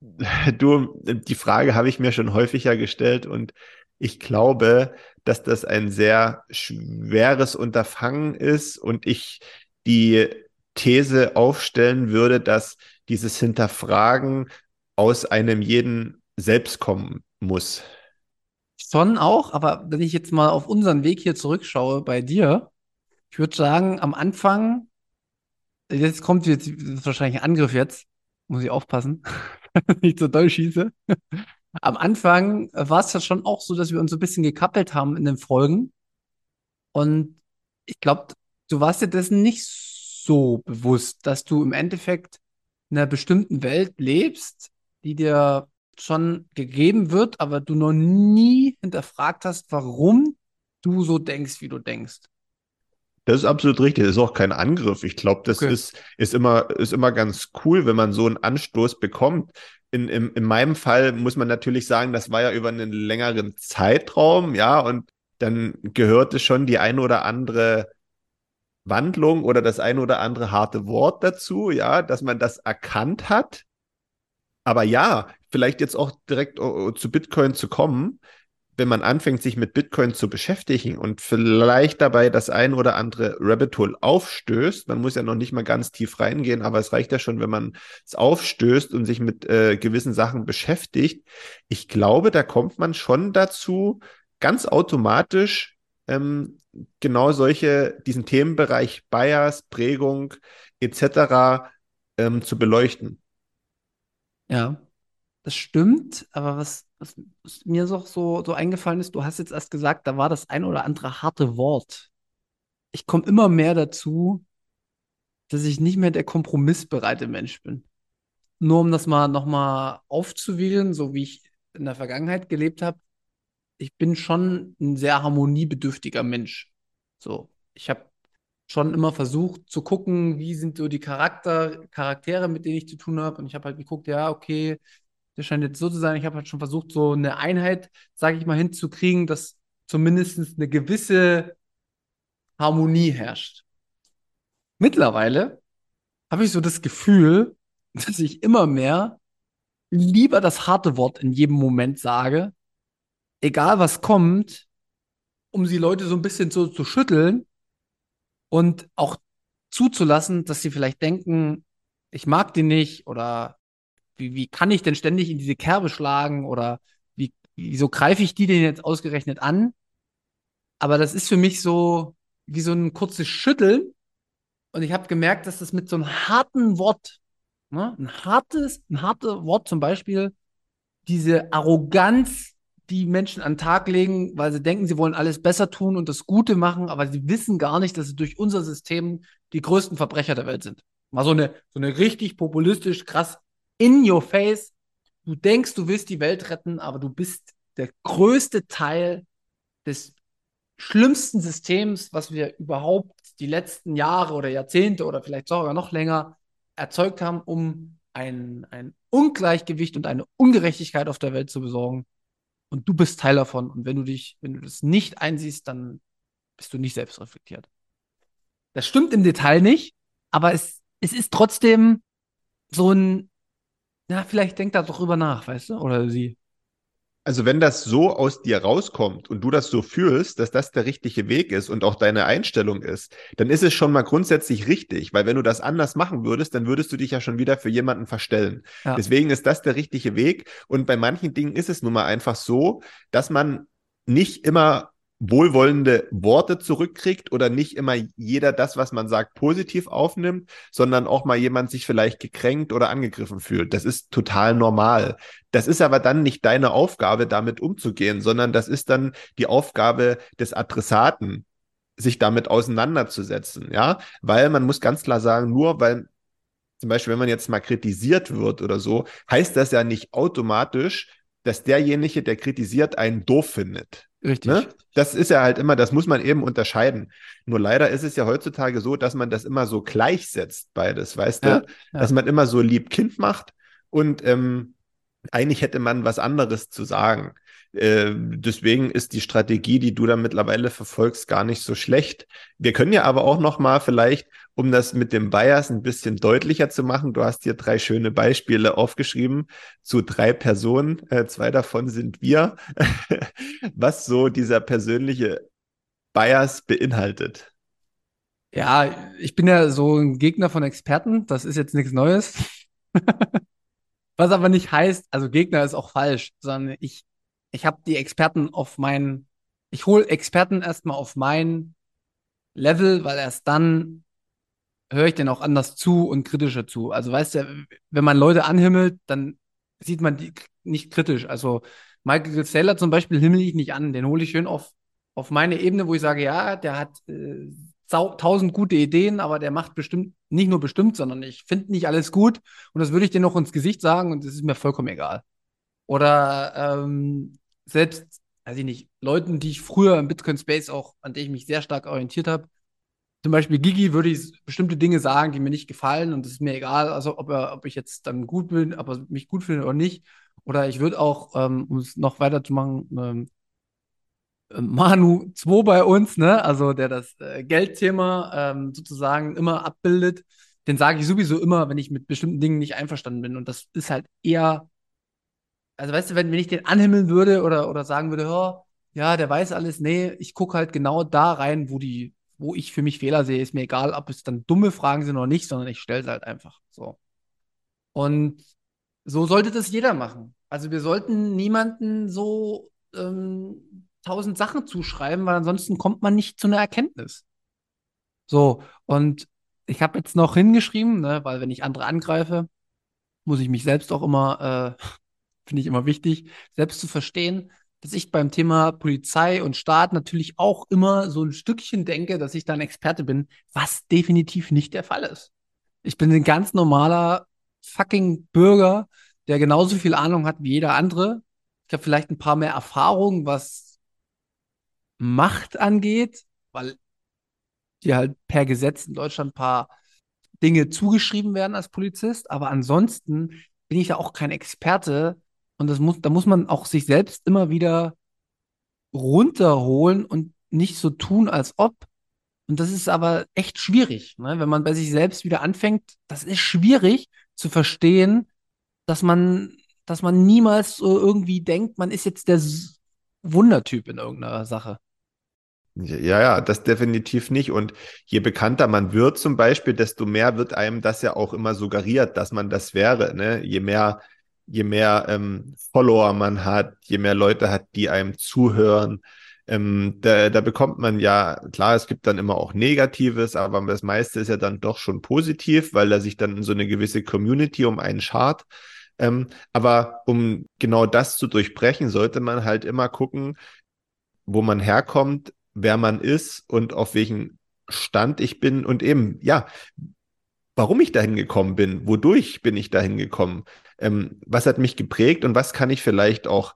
[laughs] Du, die Frage habe ich mir schon häufiger gestellt und ich glaube, dass das ein sehr schweres Unterfangen ist und ich die These aufstellen würde, dass dieses Hinterfragen aus einem jeden selbst kommen muss. Schon auch, aber wenn ich jetzt mal auf unseren Weg hier zurückschaue bei dir, ich würde sagen, am Anfang, jetzt kommt jetzt wahrscheinlich ein Angriff jetzt, muss ich aufpassen, [laughs] nicht so doll schieße. Am Anfang war es ja schon auch so, dass wir uns so ein bisschen gekappelt haben in den Folgen. Und ich glaube, du warst dir dessen nicht so bewusst, dass du im Endeffekt in einer bestimmten Welt lebst, die dir schon gegeben wird, aber du noch nie hinterfragt hast, warum du so denkst, wie du denkst. Das ist absolut richtig. Das ist auch kein Angriff. Ich glaube, das okay. ist, ist, immer, ist immer ganz cool, wenn man so einen Anstoß bekommt in, in, in meinem Fall muss man natürlich sagen, das war ja über einen längeren Zeitraum, ja, und dann gehörte schon die eine oder andere Wandlung oder das eine oder andere harte Wort dazu, ja, dass man das erkannt hat. Aber ja, vielleicht jetzt auch direkt uh, zu Bitcoin zu kommen wenn man anfängt, sich mit Bitcoin zu beschäftigen und vielleicht dabei das ein oder andere Rabbit Hole aufstößt, man muss ja noch nicht mal ganz tief reingehen, aber es reicht ja schon, wenn man es aufstößt und sich mit äh, gewissen Sachen beschäftigt. Ich glaube, da kommt man schon dazu, ganz automatisch ähm, genau solche, diesen Themenbereich Bias, Prägung etc. Ähm, zu beleuchten. Ja, das stimmt, aber was, was, mir so, so, so eingefallen ist, du hast jetzt erst gesagt, da war das ein oder andere harte Wort. Ich komme immer mehr dazu, dass ich nicht mehr der kompromissbereite Mensch bin. Nur um das mal nochmal aufzuwählen, so wie ich in der Vergangenheit gelebt habe, ich bin schon ein sehr harmoniebedürftiger Mensch. So, ich habe schon immer versucht zu gucken, wie sind so die Charakter, Charaktere, mit denen ich zu tun habe. Und ich habe halt geguckt, ja, okay, das scheint jetzt so zu sein. Ich habe halt schon versucht, so eine Einheit, sage ich mal, hinzukriegen, dass zumindest eine gewisse Harmonie herrscht. Mittlerweile habe ich so das Gefühl, [laughs] dass ich immer mehr lieber das harte Wort in jedem Moment sage, egal was kommt, um die Leute so ein bisschen so zu schütteln und auch zuzulassen, dass sie vielleicht denken, ich mag die nicht oder wie, wie kann ich denn ständig in diese Kerbe schlagen oder wie, wieso greife ich die denn jetzt ausgerechnet an? Aber das ist für mich so wie so ein kurzes Schütteln. Und ich habe gemerkt, dass das mit so einem harten Wort, ne, ein hartes, ein hartes Wort zum Beispiel, diese Arroganz, die Menschen an den Tag legen, weil sie denken, sie wollen alles besser tun und das Gute machen, aber sie wissen gar nicht, dass sie durch unser System die größten Verbrecher der Welt sind. Mal so eine, so eine richtig populistisch krass in your face. Du denkst, du willst die Welt retten, aber du bist der größte Teil des schlimmsten Systems, was wir überhaupt die letzten Jahre oder Jahrzehnte oder vielleicht sogar noch länger erzeugt haben, um ein, ein Ungleichgewicht und eine Ungerechtigkeit auf der Welt zu besorgen. Und du bist Teil davon. Und wenn du dich, wenn du das nicht einsiehst, dann bist du nicht selbstreflektiert. Das stimmt im Detail nicht, aber es, es ist trotzdem so ein Na, vielleicht denkt er darüber nach, weißt du? Oder sie. Also wenn das so aus dir rauskommt und du das so fühlst, dass das der richtige Weg ist und auch deine Einstellung ist, dann ist es schon mal grundsätzlich richtig, weil wenn du das anders machen würdest, dann würdest du dich ja schon wieder für jemanden verstellen. Ja. Deswegen ist das der richtige Weg und bei manchen Dingen ist es nun mal einfach so, dass man nicht immer wohlwollende Worte zurückkriegt oder nicht immer jeder das, was man sagt, positiv aufnimmt, sondern auch mal jemand sich vielleicht gekränkt oder angegriffen fühlt. Das ist total normal. Das ist aber dann nicht deine Aufgabe, damit umzugehen, sondern das ist dann die Aufgabe des Adressaten, sich damit auseinanderzusetzen, ja, weil man muss ganz klar sagen, nur weil zum Beispiel, wenn man jetzt mal kritisiert wird oder so, heißt das ja nicht automatisch, dass derjenige, der kritisiert, einen doof findet. Richtig. Ne? Das ist ja halt immer, das muss man eben unterscheiden. Nur leider ist es ja heutzutage so, dass man das immer so gleichsetzt, beides, weißt Ja, du? ja. Dass man immer so lieb Kind macht und ähm, eigentlich hätte man was anderes zu sagen. Äh, deswegen ist die Strategie, die du da mittlerweile verfolgst, gar nicht so schlecht. Wir können ja aber auch noch mal vielleicht, um das mit dem Bias ein bisschen deutlicher zu machen, du hast hier drei schöne Beispiele aufgeschrieben zu drei Personen. Äh, zwei davon sind wir, [laughs] was so dieser persönliche Bias beinhaltet. Ja, ich bin ja so ein Gegner von Experten. Das ist jetzt nichts Neues. [laughs] Was aber nicht heißt, also Gegner ist auch falsch, sondern ich, ich habe die Experten auf mein, ich hole Experten erstmal auf mein Level, weil erst dann höre ich denen auch anders zu und kritischer zu. Also weißt du, wenn man Leute anhimmelt, dann sieht man die nicht kritisch. Also Michael Saylor zum Beispiel himmel ich nicht an, den hole ich schön auf, auf meine Ebene, wo ich sage, ja, der hat äh, tausend gute Ideen, aber der macht bestimmt, nicht nur bestimmt, sondern ich finde nicht alles gut und das würde ich dir noch ins Gesicht sagen und das ist mir vollkommen egal. Oder ähm, selbst, weiß ich nicht, Leuten, die ich früher im Bitcoin Space auch, an denen ich mich sehr stark orientiert habe, zum Beispiel Gigi würde ich bestimmte Dinge sagen, die mir nicht gefallen und es ist mir egal, also ob er, ob ich jetzt dann gut bin, ob er mich gut findet oder nicht. Oder ich würde auch, ähm, um es noch weiter zu machen, ähm, äh, Manu 2 bei uns, ne, also der das äh, Geldthema ähm, sozusagen immer abbildet, den sage ich sowieso immer, wenn ich mit bestimmten Dingen nicht einverstanden bin. Und das ist halt eher, also weißt du, wenn, wenn ich den anhimmeln würde oder, oder sagen würde, oh, ja, der weiß alles, nee, ich gucke halt genau da rein, wo die, wo ich für mich Fehler sehe, ist mir egal, ob es dann dumme Fragen sind oder nicht, sondern ich stelle sie halt einfach so. Und so sollte das jeder machen. Also wir sollten niemanden so ähm, tausend Sachen zuschreiben, weil ansonsten kommt man nicht zu einer Erkenntnis. So, und ich habe jetzt noch hingeschrieben, ne, weil wenn ich andere angreife, muss ich mich selbst auch immer, äh, [laughs] finde ich immer wichtig, selbst zu verstehen, dass ich beim Thema Polizei und Staat natürlich auch immer so ein Stückchen denke, dass ich da ein Experte bin, was definitiv nicht der Fall ist. Ich bin ein ganz normaler fucking Bürger, der genauso viel Ahnung hat wie jeder andere. Ich habe vielleicht ein paar mehr Erfahrungen, was Macht angeht, weil dir halt per Gesetz in Deutschland ein paar Dinge zugeschrieben werden als Polizist. Aber ansonsten bin ich ja auch kein Experte. Und das muss, da muss man auch sich selbst immer wieder runterholen und nicht so tun, als ob. Und das ist aber echt schwierig, ne? Wenn man bei sich selbst wieder anfängt, das ist schwierig zu verstehen, dass man, dass man niemals so irgendwie denkt, man ist jetzt der Wundertyp in irgendeiner Sache. Ja, ja, das definitiv nicht. Und je bekannter man wird zum Beispiel, desto mehr wird einem das ja auch immer suggeriert, dass man das wäre. Ne? Je mehr, je mehr ähm, Follower man hat, je mehr Leute hat, die einem zuhören, ähm, da, da bekommt man ja, klar, es gibt dann immer auch Negatives, aber das meiste ist ja dann doch schon positiv, weil da sich dann so eine gewisse Community um einen schart. Ähm, aber um genau das zu durchbrechen, sollte man halt immer gucken, wo man herkommt, wer man ist und auf welchen Stand ich bin und eben, ja, warum ich dahin gekommen bin, wodurch bin ich dahin gekommen, ähm, was hat mich geprägt und was kann ich vielleicht auch,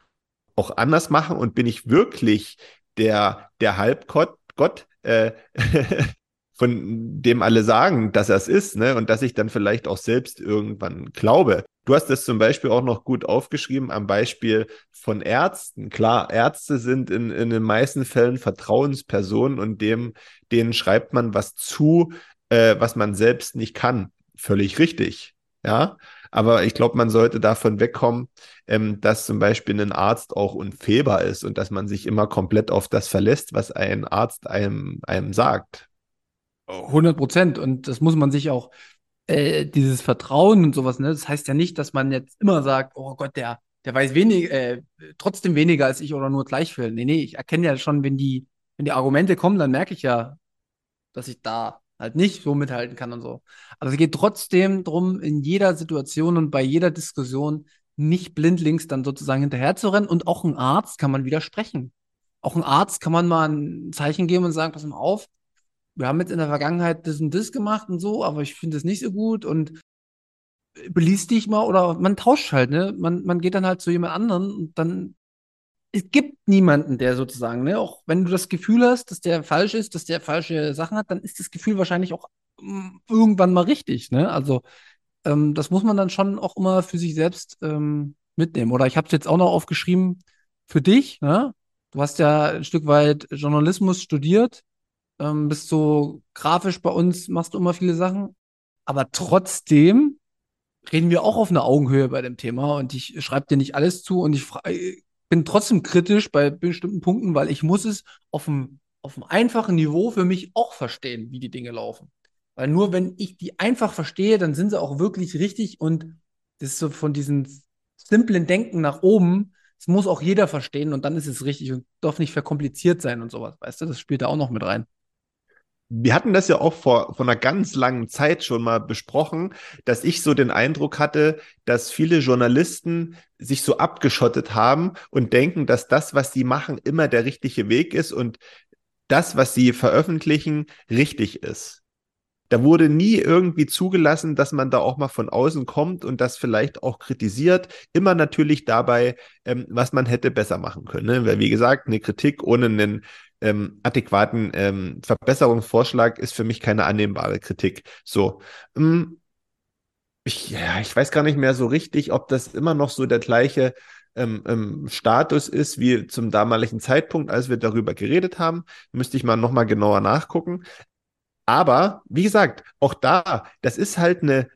auch anders machen und bin ich wirklich der, der Halbgott, Gott, äh, [laughs] von dem alle sagen, dass er es ist, ne? Und dass ich dann vielleicht auch selbst irgendwann glaube. Du hast das zum Beispiel auch noch gut aufgeschrieben am Beispiel von Ärzten. Klar, Ärzte sind in, in den meisten Fällen Vertrauenspersonen und dem, denen schreibt man was zu, äh, was man selbst nicht kann. Völlig richtig. Ja. Aber ich glaube, man sollte davon wegkommen, ähm, dass zum Beispiel ein Arzt auch unfehlbar ist und dass man sich immer komplett auf das verlässt, was ein Arzt einem, einem sagt. 100 Prozent. Und das muss man sich auch, äh, dieses Vertrauen und sowas, ne? Das heißt ja nicht, dass man jetzt immer sagt, oh Gott, der, der weiß wenig, äh, trotzdem weniger als ich oder nur gleich viel. Nee, nee, ich erkenne ja schon, wenn die, wenn die Argumente kommen, dann merke ich ja, dass ich da halt nicht so mithalten kann und so. Aber es geht trotzdem darum, in jeder Situation und bei jeder Diskussion nicht blindlings dann sozusagen hinterher zu rennen. Und auch ein Arzt kann man widersprechen. Auch ein Arzt kann man mal ein Zeichen geben und sagen, pass mal auf, wir haben jetzt in der Vergangenheit das und das gemacht und so, aber ich finde es nicht so gut und beließ dich mal oder man tauscht halt, ne? Man, man geht dann halt zu jemand anderen und dann es gibt niemanden, der sozusagen, ne, auch wenn du das Gefühl hast, dass der falsch ist, dass der falsche Sachen hat, dann ist das Gefühl wahrscheinlich auch mm, irgendwann mal richtig, ne? Also ähm, das muss man dann schon auch immer für sich selbst ähm, mitnehmen. Oder ich habe es jetzt auch noch aufgeschrieben für dich, ne? Du hast ja ein Stück weit Journalismus studiert, ähm, bist so grafisch bei uns, machst du immer viele Sachen, aber trotzdem reden wir auch auf einer Augenhöhe bei dem Thema und ich schreibe dir nicht alles zu und ich bin trotzdem kritisch bei bestimmten Punkten, weil ich muss es auf einem, auf einem einfachen Niveau für mich auch verstehen, wie die Dinge laufen. Weil nur wenn ich die einfach verstehe, dann sind sie auch wirklich richtig und das ist so von diesem simplen Denken nach oben, das muss auch jeder verstehen und dann ist es richtig und darf nicht verkompliziert sein und sowas. Weißt du, das spielt da auch noch mit rein wir hatten das ja auch vor, vor einer ganz langen Zeit schon mal besprochen, dass ich so den Eindruck hatte, dass viele Journalisten sich so abgeschottet haben und denken, dass das, was sie machen, immer der richtige Weg ist und das, was sie veröffentlichen, richtig ist. Da wurde nie irgendwie zugelassen, dass man da auch mal von außen kommt und das vielleicht auch kritisiert. Immer natürlich dabei, ähm, was man hätte besser machen können. Ne? Weil, wie gesagt, eine Kritik ohne einen ähm, adäquaten ähm, Verbesserungsvorschlag ist für mich keine annehmbare Kritik. So. Ähm, ich, ja, ich weiß gar nicht mehr so richtig, ob das immer noch so der gleiche ähm, ähm, Status ist wie zum damaligen Zeitpunkt, als wir darüber geredet haben. Müsste ich mal nochmal genauer nachgucken. Aber wie gesagt, auch da, das ist halt eine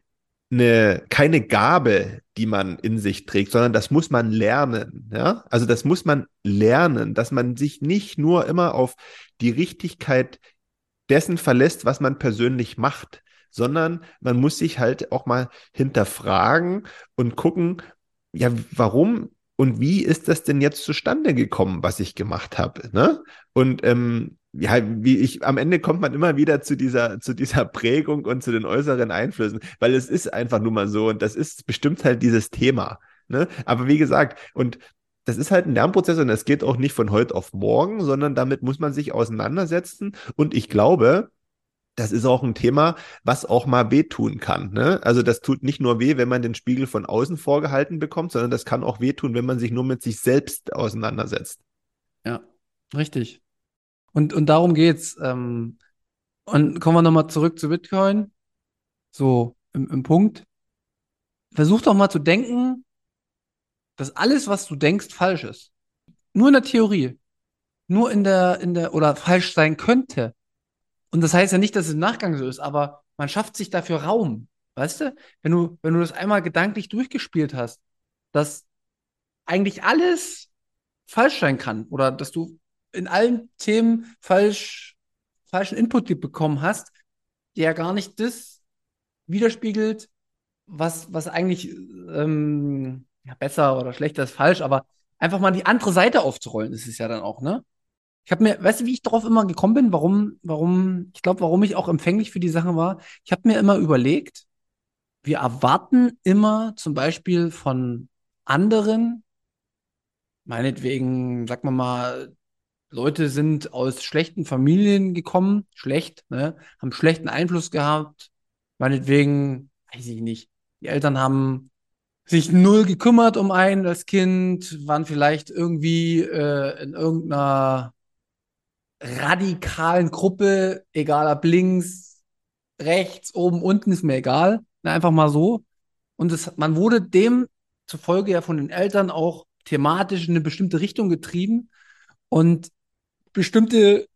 eine, keine Gabe, die man in sich trägt, sondern das muss man lernen. Ja? Also das muss man lernen, dass man sich nicht nur immer auf die Richtigkeit dessen verlässt, was man persönlich macht, sondern man muss sich halt auch mal hinterfragen und gucken, ja, warum und wie ist das denn jetzt zustande gekommen, was ich gemacht habe? Ne? Und ähm, ja, wie ich, am Ende kommt man immer wieder zu dieser, zu dieser Prägung und zu den äußeren Einflüssen, weil es ist einfach nur mal so und das ist bestimmt halt dieses Thema. Ne? Aber wie gesagt, und das ist halt ein Lernprozess und das geht auch nicht von heute auf morgen, sondern damit muss man sich auseinandersetzen. Und ich glaube, das ist auch ein Thema, was auch mal wehtun kann. Ne? Also das tut nicht nur weh, wenn man den Spiegel von außen vorgehalten bekommt, sondern das kann auch wehtun, wenn man sich nur mit sich selbst auseinandersetzt. Ja, richtig. Und, und darum geht's. Ähm, und kommen wir nochmal zurück zu Bitcoin. So im, im Punkt. Versuch doch mal zu denken, dass alles, was du denkst, falsch ist. Nur in der Theorie. Nur in der, in der, oder falsch sein könnte. Und das heißt ja nicht, dass es im Nachgang so ist, aber man schafft sich dafür Raum. Weißt du? Wenn du, wenn du das einmal gedanklich durchgespielt hast, dass eigentlich alles falsch sein kann oder dass du in allen Themen falsch, falschen Input bekommen hast, der gar nicht das widerspiegelt, was, was eigentlich ähm, ja, besser oder schlechter ist falsch, aber einfach mal die andere Seite aufzurollen, ist es ja dann auch, ne? Ich habe mir, weißt du, wie ich darauf immer gekommen bin, warum, warum, ich glaube, warum ich auch empfänglich für die Sachen war. Ich habe mir immer überlegt, wir erwarten immer zum Beispiel von anderen, meinetwegen, sag mal mal, Leute sind aus schlechten Familien gekommen, schlecht, ne, haben schlechten Einfluss gehabt. Meinetwegen, weiß ich nicht. Die Eltern haben sich null gekümmert um einen als Kind, waren vielleicht irgendwie äh, in irgendeiner radikalen Gruppe, egal ob links, rechts, oben, unten, ist mir egal. Einfach mal so. Und es, man wurde dem zufolge ja von den Eltern auch thematisch in eine bestimmte Richtung getrieben. Und bestimmte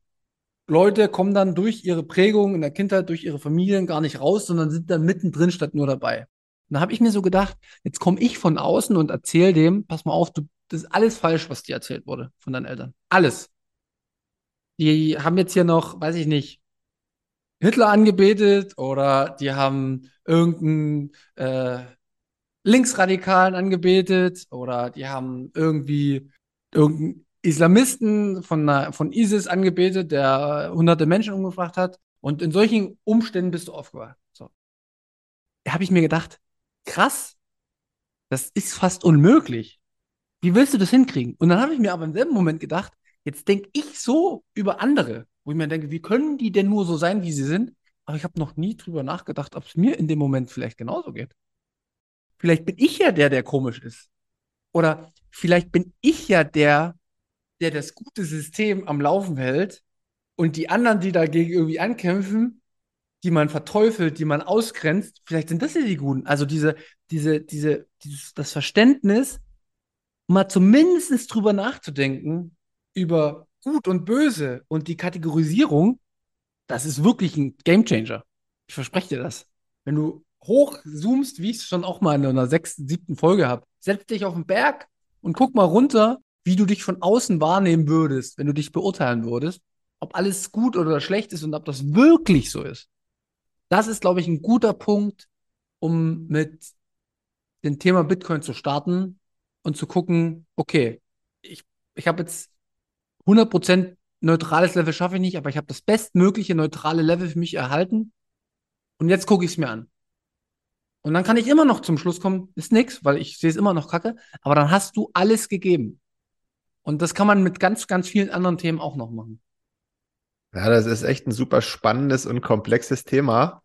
Leute kommen dann durch ihre Prägung in der Kindheit, durch ihre Familien gar nicht raus, sondern sind dann mittendrin statt nur dabei. dann habe ich mir so gedacht, jetzt komme ich von außen und erzähle dem, pass mal auf, du, das ist alles falsch, was dir erzählt wurde von deinen Eltern. Alles. Die haben jetzt hier noch, weiß ich nicht, Hitler angebetet oder die haben irgendeinen äh, Linksradikalen angebetet oder die haben irgendwie irgendeinen Islamisten von, von ISIS angebetet, der hunderte Menschen umgebracht hat. Und in solchen Umständen bist du aufgewacht. So. Da habe ich mir gedacht, krass, das ist fast unmöglich. Wie willst du das hinkriegen? Und dann habe ich mir aber im selben Moment gedacht, jetzt denke ich so über andere, wo ich mir denke, wie können die denn nur so sein, wie sie sind? Aber ich habe noch nie drüber nachgedacht, ob es mir in dem Moment vielleicht genauso geht. Vielleicht bin ich ja der, der komisch ist. Oder vielleicht bin ich ja der, der das gute System am Laufen hält und die anderen, die dagegen irgendwie ankämpfen, die man verteufelt, die man ausgrenzt, vielleicht sind das ja die Guten. Also diese, diese, diese, dieses, das Verständnis, mal zumindest drüber nachzudenken, über Gut und Böse und die Kategorisierung, das ist wirklich ein Gamechanger. Ich verspreche dir das. Wenn du hochzoomst, wie ich es schon auch mal in einer sechsten, siebten Folge habe, setz dich auf den Berg und guck mal runter, wie du dich von außen wahrnehmen würdest, wenn du dich beurteilen würdest, ob alles gut oder schlecht ist und ob das wirklich so ist. Das ist, glaube ich, ein guter Punkt, um mit dem Thema Bitcoin zu starten und zu gucken, okay, ich, ich habe jetzt 100% neutrales Level schaffe ich nicht, aber ich habe das bestmögliche neutrale Level für mich erhalten und jetzt gucke ich es mir an. Und dann kann ich immer noch zum Schluss kommen, ist nix, weil ich sehe es immer noch kacke, aber dann hast du alles gegeben. Und das kann man mit ganz, ganz vielen anderen Themen auch noch machen. Ja, das ist echt ein super spannendes und komplexes Thema.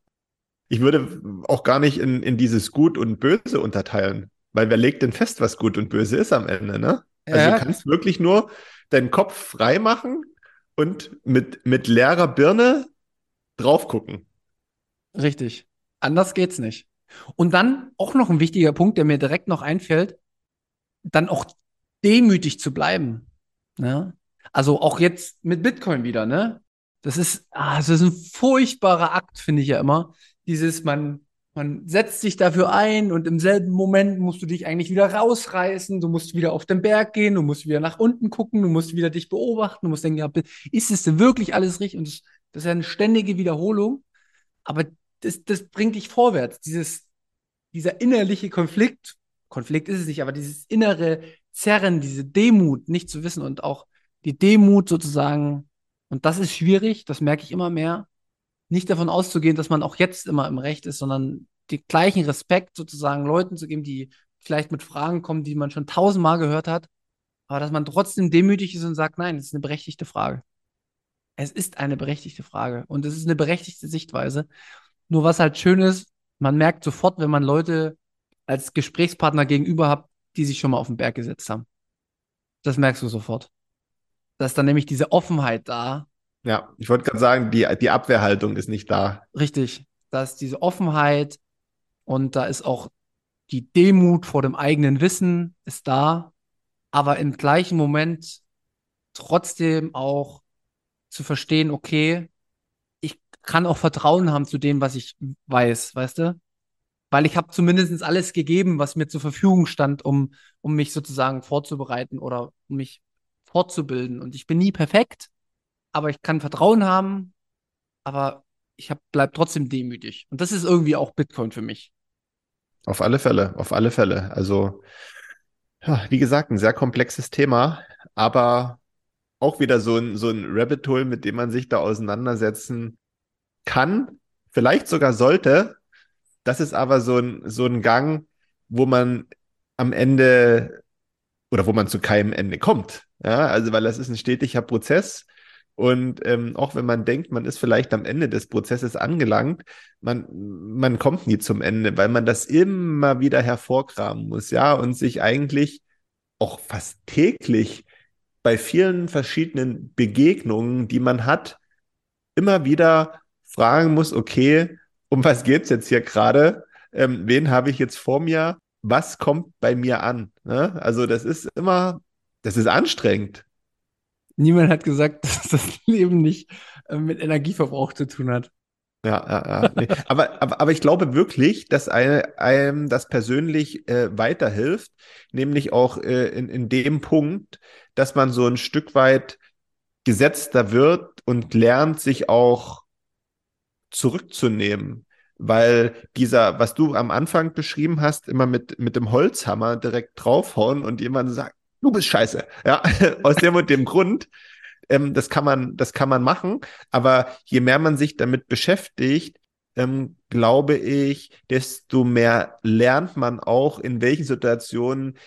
Ich würde auch gar nicht in, in dieses Gut und Böse unterteilen, weil wer legt denn fest, was Gut und Böse ist am Ende, ne? Also du kannst wirklich nur deinen Kopf frei machen und mit, mit leerer Birne drauf gucken. Richtig. Anders geht's nicht. Und dann auch noch ein wichtiger Punkt, der mir direkt noch einfällt, dann auch demütig zu bleiben. Ne? Also auch jetzt mit Bitcoin wieder, ne? Das ist, ah, das ist ein furchtbarer Akt, finde ich ja immer. Dieses, man, man setzt sich dafür ein und im selben Moment musst du dich eigentlich wieder rausreißen, du musst wieder auf den Berg gehen, du musst wieder nach unten gucken, du musst wieder dich beobachten, du musst denken, ja, ist es denn wirklich alles richtig? Und das, das ist eine ständige Wiederholung. Aber das, das bringt dich vorwärts. Dieses, dieser innerliche Konflikt, Konflikt ist es nicht, aber dieses innere Zerren, diese Demut, nicht zu wissen und auch die Demut sozusagen, und das ist schwierig, das merke ich immer mehr, nicht davon auszugehen, dass man auch jetzt immer im Recht ist, sondern den gleichen Respekt sozusagen Leuten zu geben, die vielleicht mit Fragen kommen, die man schon tausendmal gehört hat, aber dass man trotzdem demütig ist und sagt, nein, das ist eine berechtigte Frage. Es ist eine berechtigte Frage und es ist eine berechtigte Sichtweise. Nur was halt schön ist, man merkt sofort, wenn man Leute als Gesprächspartner gegenüber hat, die sich schon mal auf den Berg gesetzt haben. Das merkst du sofort. Da ist dann nämlich diese Offenheit da. Ja, ich wollte gerade sagen, die, die Abwehrhaltung ist nicht da. Richtig. Da ist diese Offenheit und da ist auch die Demut vor dem eigenen Wissen ist da, aber im gleichen Moment trotzdem auch zu verstehen, okay, kann auch Vertrauen haben zu dem, was ich weiß, weißt du? Weil ich habe zumindest alles gegeben, was mir zur Verfügung stand, um, um mich sozusagen vorzubereiten oder um mich fortzubilden. Und ich bin nie perfekt, aber ich kann Vertrauen haben, aber ich hab, bleib trotzdem demütig. Und das ist irgendwie auch Bitcoin für mich. Auf alle Fälle, auf alle Fälle. Also, wie gesagt, ein sehr komplexes Thema, aber auch wieder so ein, so ein Rabbit Hole, mit dem man sich da auseinandersetzen kann, vielleicht sogar sollte. Das ist aber so ein, so ein Gang, wo man am Ende oder wo man zu keinem Ende kommt. Ja, also weil das ist ein stetiger Prozess. Und ähm, auch wenn man denkt, man ist vielleicht am Ende des Prozesses angelangt, man, man kommt nie zum Ende, weil man das immer wieder hervorkramen muss, ja, und sich eigentlich auch fast täglich bei vielen verschiedenen Begegnungen, die man hat, immer wieder fragen muss, okay, um was geht's jetzt hier gerade? Ähm, wen habe ich jetzt vor mir? Was kommt bei mir an? Ne? Also das ist immer, das ist anstrengend. Niemand hat gesagt, [laughs] dass das Leben nicht äh, mit Energieverbrauch zu tun hat. Ja, ja, ja. Nee. Aber, aber, aber ich glaube wirklich, dass einem das persönlich äh, weiterhilft, nämlich auch äh, in, in dem Punkt, dass man so ein Stück weit gesetzter wird und lernt, sich auch zurückzunehmen. Weil dieser, was du am Anfang beschrieben hast, immer mit, mit dem Holzhammer direkt draufhauen und jemand sagt, du bist scheiße. Ja, [laughs] aus dem und dem Grund. Ähm, das kann man, das kann man machen. Aber je mehr man sich damit beschäftigt, ähm, glaube ich, desto mehr lernt man auch, in welchen Situationen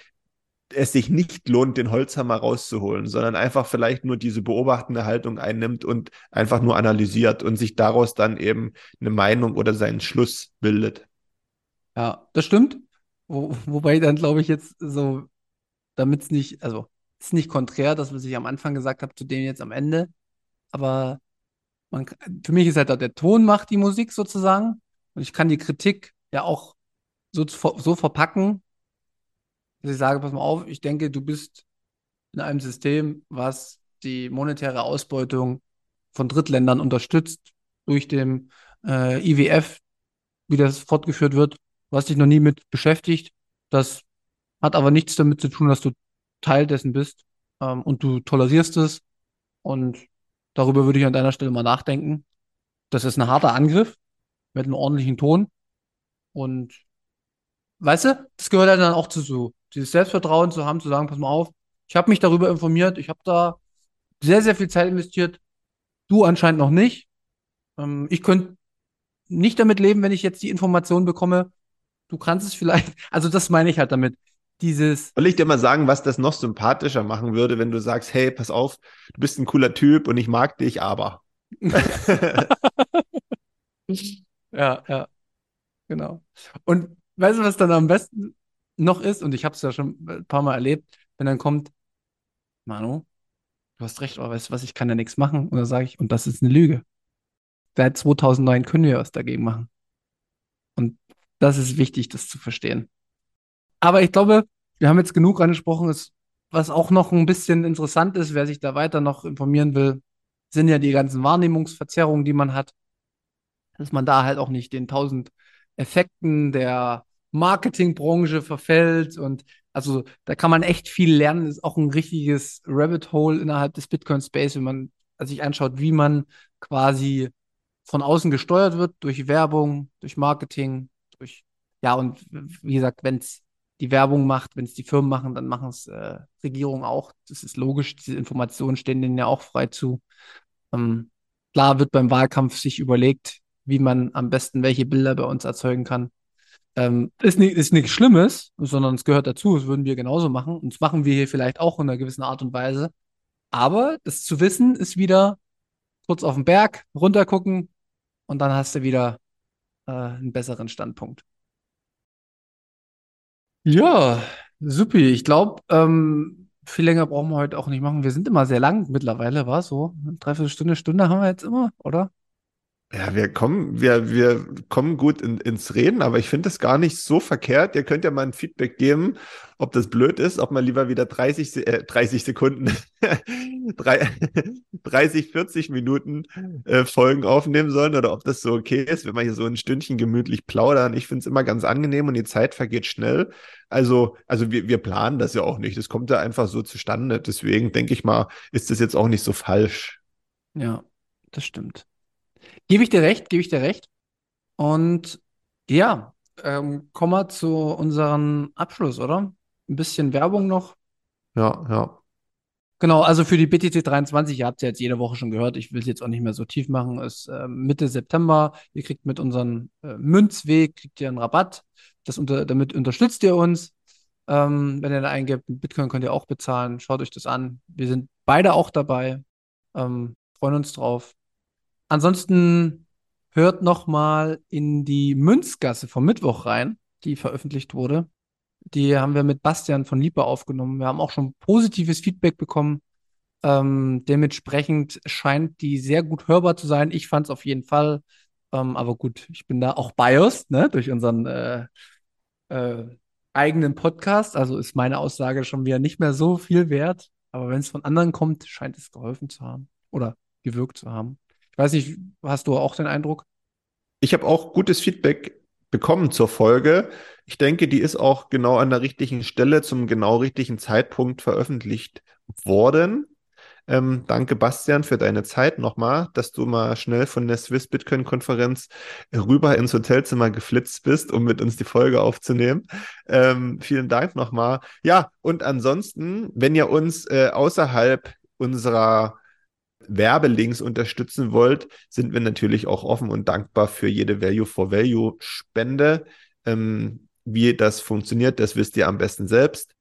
es sich nicht lohnt, den Holzhammer rauszuholen, sondern einfach vielleicht nur diese beobachtende Haltung einnimmt und einfach nur analysiert und sich daraus dann eben eine Meinung oder seinen Schluss bildet. Ja, das stimmt. Wo, wobei dann glaube ich jetzt so, damit es nicht, also es ist nicht konträr, das, was ich am Anfang gesagt habe, zu dem jetzt am Ende, aber man, für mich ist halt der Ton macht die Musik sozusagen und ich kann die Kritik ja auch so, so verpacken, dass ich sage, pass mal auf, ich denke, du bist in einem System, was die monetäre Ausbeutung von Drittländern unterstützt durch den äh, IWF, wie das fortgeführt wird. Du hast dich noch nie mit beschäftigt. Das hat aber nichts damit zu tun, dass du Teil dessen bist ähm, und du tolerierst es. Und darüber würde ich an deiner Stelle mal nachdenken. Das ist ein harter Angriff mit einem ordentlichen Ton. Und weißt du, das gehört halt dann auch zu so dieses Selbstvertrauen zu haben, zu sagen, pass mal auf, ich habe mich darüber informiert, ich habe da sehr, sehr viel Zeit investiert, du anscheinend noch nicht. Ähm, ich könnte nicht damit leben, wenn ich jetzt die Information bekomme, du kannst es vielleicht, [laughs] also das meine ich halt damit. Dieses. Soll ich dir mal sagen, was das noch sympathischer machen würde, wenn du sagst, hey, pass auf, du bist ein cooler Typ und ich mag dich, aber. [laughs] ja, ja. Genau. Und weißt du, was dann am besten noch ist, und ich habe es ja schon ein paar Mal erlebt, wenn dann kommt, Manu, du hast recht, aber weißt du was, ich kann ja nichts machen. Und dann sage ich, und das ist eine Lüge. Seit 2009 können wir was dagegen machen. Und das ist wichtig, das zu verstehen. Aber ich glaube, wir haben jetzt genug angesprochen. Was auch noch ein bisschen interessant ist, wer sich da weiter noch informieren will, sind ja die ganzen Wahrnehmungsverzerrungen, die man hat. Dass man da halt auch nicht den tausend Effekten der Marketingbranche verfällt und also da kann man echt viel lernen. Ist auch ein richtiges Rabbit Hole innerhalb des Bitcoin Space, wenn man sich anschaut, wie man quasi von außen gesteuert wird durch Werbung, durch Marketing, durch ja und wie gesagt, wenn es die Werbung macht, wenn es die Firmen machen, dann machen es äh, Regierungen auch. Das ist logisch. Diese Informationen stehen denen ja auch frei zu. Ähm, klar wird beim Wahlkampf sich überlegt, wie man am besten welche Bilder bei uns erzeugen kann. Ähm, ist, nicht, ist nichts Schlimmes, sondern es gehört dazu. Das würden wir genauso machen. Und das machen wir hier vielleicht auch in einer gewissen Art und Weise. Aber das zu wissen ist wieder kurz auf den Berg, runtergucken und dann hast du wieder äh, einen besseren Standpunkt. Ja, supi. Ich glaube, ähm, viel länger brauchen wir heute auch nicht machen. Wir sind immer sehr lang mittlerweile, war so. Dreiviertel Stunde, Stunde haben wir jetzt immer, oder? Ja, wir kommen, wir, wir kommen gut in, ins Reden, aber ich finde das gar nicht so verkehrt. Ihr könnt ja mal ein Feedback geben, ob das blöd ist, ob man lieber wieder 30, äh, 30 Sekunden, [laughs] 30, 40 [laughs] Minuten äh, Folgen aufnehmen sollen oder ob das so okay ist, wenn wir hier so ein Stündchen gemütlich plaudern. Ich finde es immer ganz angenehm und die Zeit vergeht schnell. Also, also wir, wir planen das ja auch nicht. Das kommt ja einfach so zustande. Deswegen denke ich mal, ist das jetzt auch nicht so falsch. Ja, das stimmt. Gebe ich dir recht, gebe ich dir recht. Und ja, ähm, kommen wir zu unserem Abschluss, oder? Ein bisschen Werbung noch. Ja, ja. Genau, also für die BTC 23, ihr habt es ja jetzt jede Woche schon gehört, ich will es jetzt auch nicht mehr so tief machen, ist äh, Mitte September. Ihr kriegt mit unserem äh, Münzweg, kriegt ihr einen Rabatt. Das unter, damit unterstützt ihr uns. Ähm, wenn ihr da eingebt, Bitcoin könnt ihr auch bezahlen. Schaut euch das an. Wir sind beide auch dabei. Ähm, freuen uns drauf. Ansonsten hört noch mal in die Münzgasse vom Mittwoch rein, die veröffentlicht wurde. Die haben wir mit Bastian von Lieber aufgenommen. Wir haben auch schon positives Feedback bekommen. Ähm, dementsprechend scheint die sehr gut hörbar zu sein. Ich fand es auf jeden Fall. Ähm, aber gut, ich bin da auch biased, ne, durch unseren äh, äh, eigenen Podcast. Also ist meine Aussage schon wieder nicht mehr so viel wert. Aber wenn es von anderen kommt, scheint es geholfen zu haben oder gewirkt zu haben weiß nicht, hast du auch den Eindruck? Ich habe auch gutes Feedback bekommen zur Folge. Ich denke, die ist auch genau an der richtigen Stelle zum genau richtigen Zeitpunkt veröffentlicht worden. Ähm, danke, Bastian, für deine Zeit nochmal, dass du mal schnell von der Swiss Bitcoin Konferenz rüber ins Hotelzimmer geflitzt bist, um mit uns die Folge aufzunehmen. Ähm, vielen Dank nochmal. Ja, und ansonsten, wenn ihr uns äh, außerhalb unserer Werbelinks unterstützen wollt, sind wir natürlich auch offen und dankbar für jede Value for Value Spende. Ähm, wie das funktioniert, das wisst ihr am besten selbst.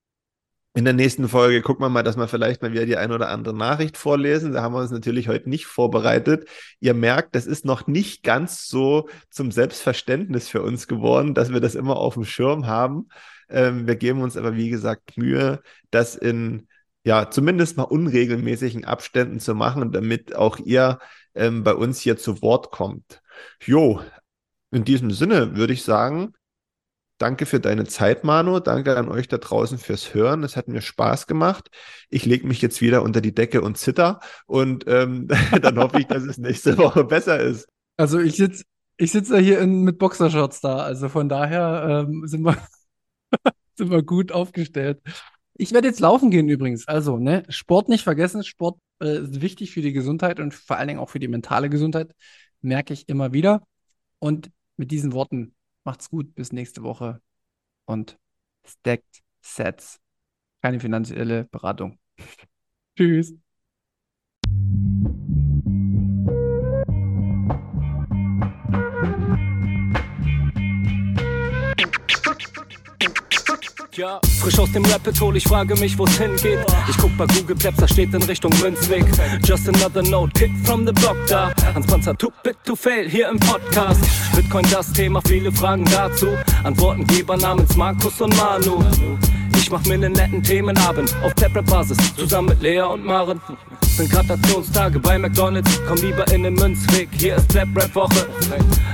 In der nächsten Folge gucken wir mal, dass wir vielleicht mal wieder die ein oder andere Nachricht vorlesen. Da haben wir uns natürlich heute nicht vorbereitet. Ihr merkt, das ist noch nicht ganz so zum Selbstverständnis für uns geworden, dass wir das immer auf dem Schirm haben. Ähm, wir geben uns aber, wie gesagt, Mühe, das in ja, zumindest mal unregelmäßigen Abständen zu machen, damit auch ihr ähm, bei uns hier zu Wort kommt. Jo, in diesem Sinne würde ich sagen, danke für deine Zeit, Manu. Danke an euch da draußen fürs Hören. Es hat mir Spaß gemacht. Ich lege mich jetzt wieder unter die Decke und zitter und ähm, [laughs] dann hoffe ich, dass es nächste Woche besser ist. Also ich sitze ich sitz ja hier in, mit Boxershorts da, also von daher ähm, sind, wir [laughs] sind wir gut aufgestellt. Ich werde jetzt laufen gehen übrigens. Also, ne, Sport nicht vergessen. Sport äh, ist wichtig für die Gesundheit und vor allen Dingen auch für die mentale Gesundheit. Merke ich immer wieder. Und mit diesen Worten macht's gut. Bis nächste Woche. Und Stacked Sets. Keine finanzielle Beratung. [laughs] Tschüss. Ja, frisch aus dem Rapid hol, ich frage mich, wo's hingeht. Ich guck bei Google Maps, da steht in Richtung Münzweg. Just another note, kick from the block da. Hans Panzer, too bit to fail, hier im Podcast. Bitcoin das Thema, viele Fragen dazu. Antwortengeber namens Markus und Manu. Ich mach mir nen netten Themenabend auf Taprap-Basis, zusammen mit Lea und Maren. Sind Gratationstage bei McDonalds, komm lieber in den Münzweg, hier ist Plap-Rap-Woche.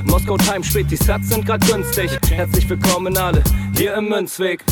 Moskau Time spät, die Sats sind grad günstig. Herzlich willkommen alle, hier im Münzweg.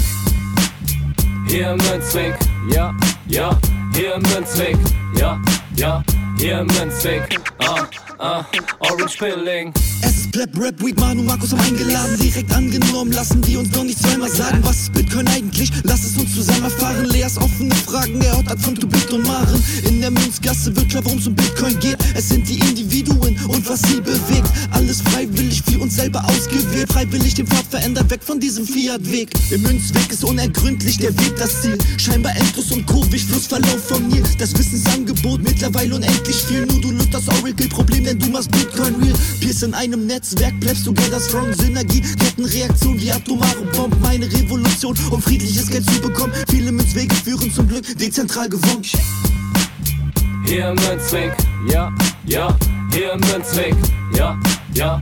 Hier im Münzweg, ja, ja, hier im Münzweg, ja, ja, hier im Münzweg, ah, ah, Orange Pilling. Es ist Pleb, Rap, Weed, Manu, Markus haben eingeladen, direkt angenommen, lassen die uns noch nicht zweimal sagen, was ist Bitcoin eigentlich? Lass es uns zusammen erfahren, Leas offene Fragen, er hat von Tubit und Maren. In der Münzgasse wird klar, worum es um Bitcoin geht. Es sind die Individuen und was sie bewegt. Alles freiwillig für uns selber ausgewählt, freiwillig den Pfad verändert, weg von diesem Fiat-Weg. Im Münzweg ist unergründlich der Weg das Ziel, scheinbar endlos und kurvig, Flussverlauf von Nil. Das Wissensangebot mittlerweile unendlich viel, nur du löst das Oracle-Problem, denn du machst Bitcoin real. Peers in einem Netzwerk, bleibst together strong, Synergie, Kettenreaktion wie atomare Bomben, meine Revolution, um friedliches Geld zu bekommen. Viele Münzwege führen zum Glück dezentral gewonnen. Hier Münzweg, ja, ja, hier Münzweg, ja, ja,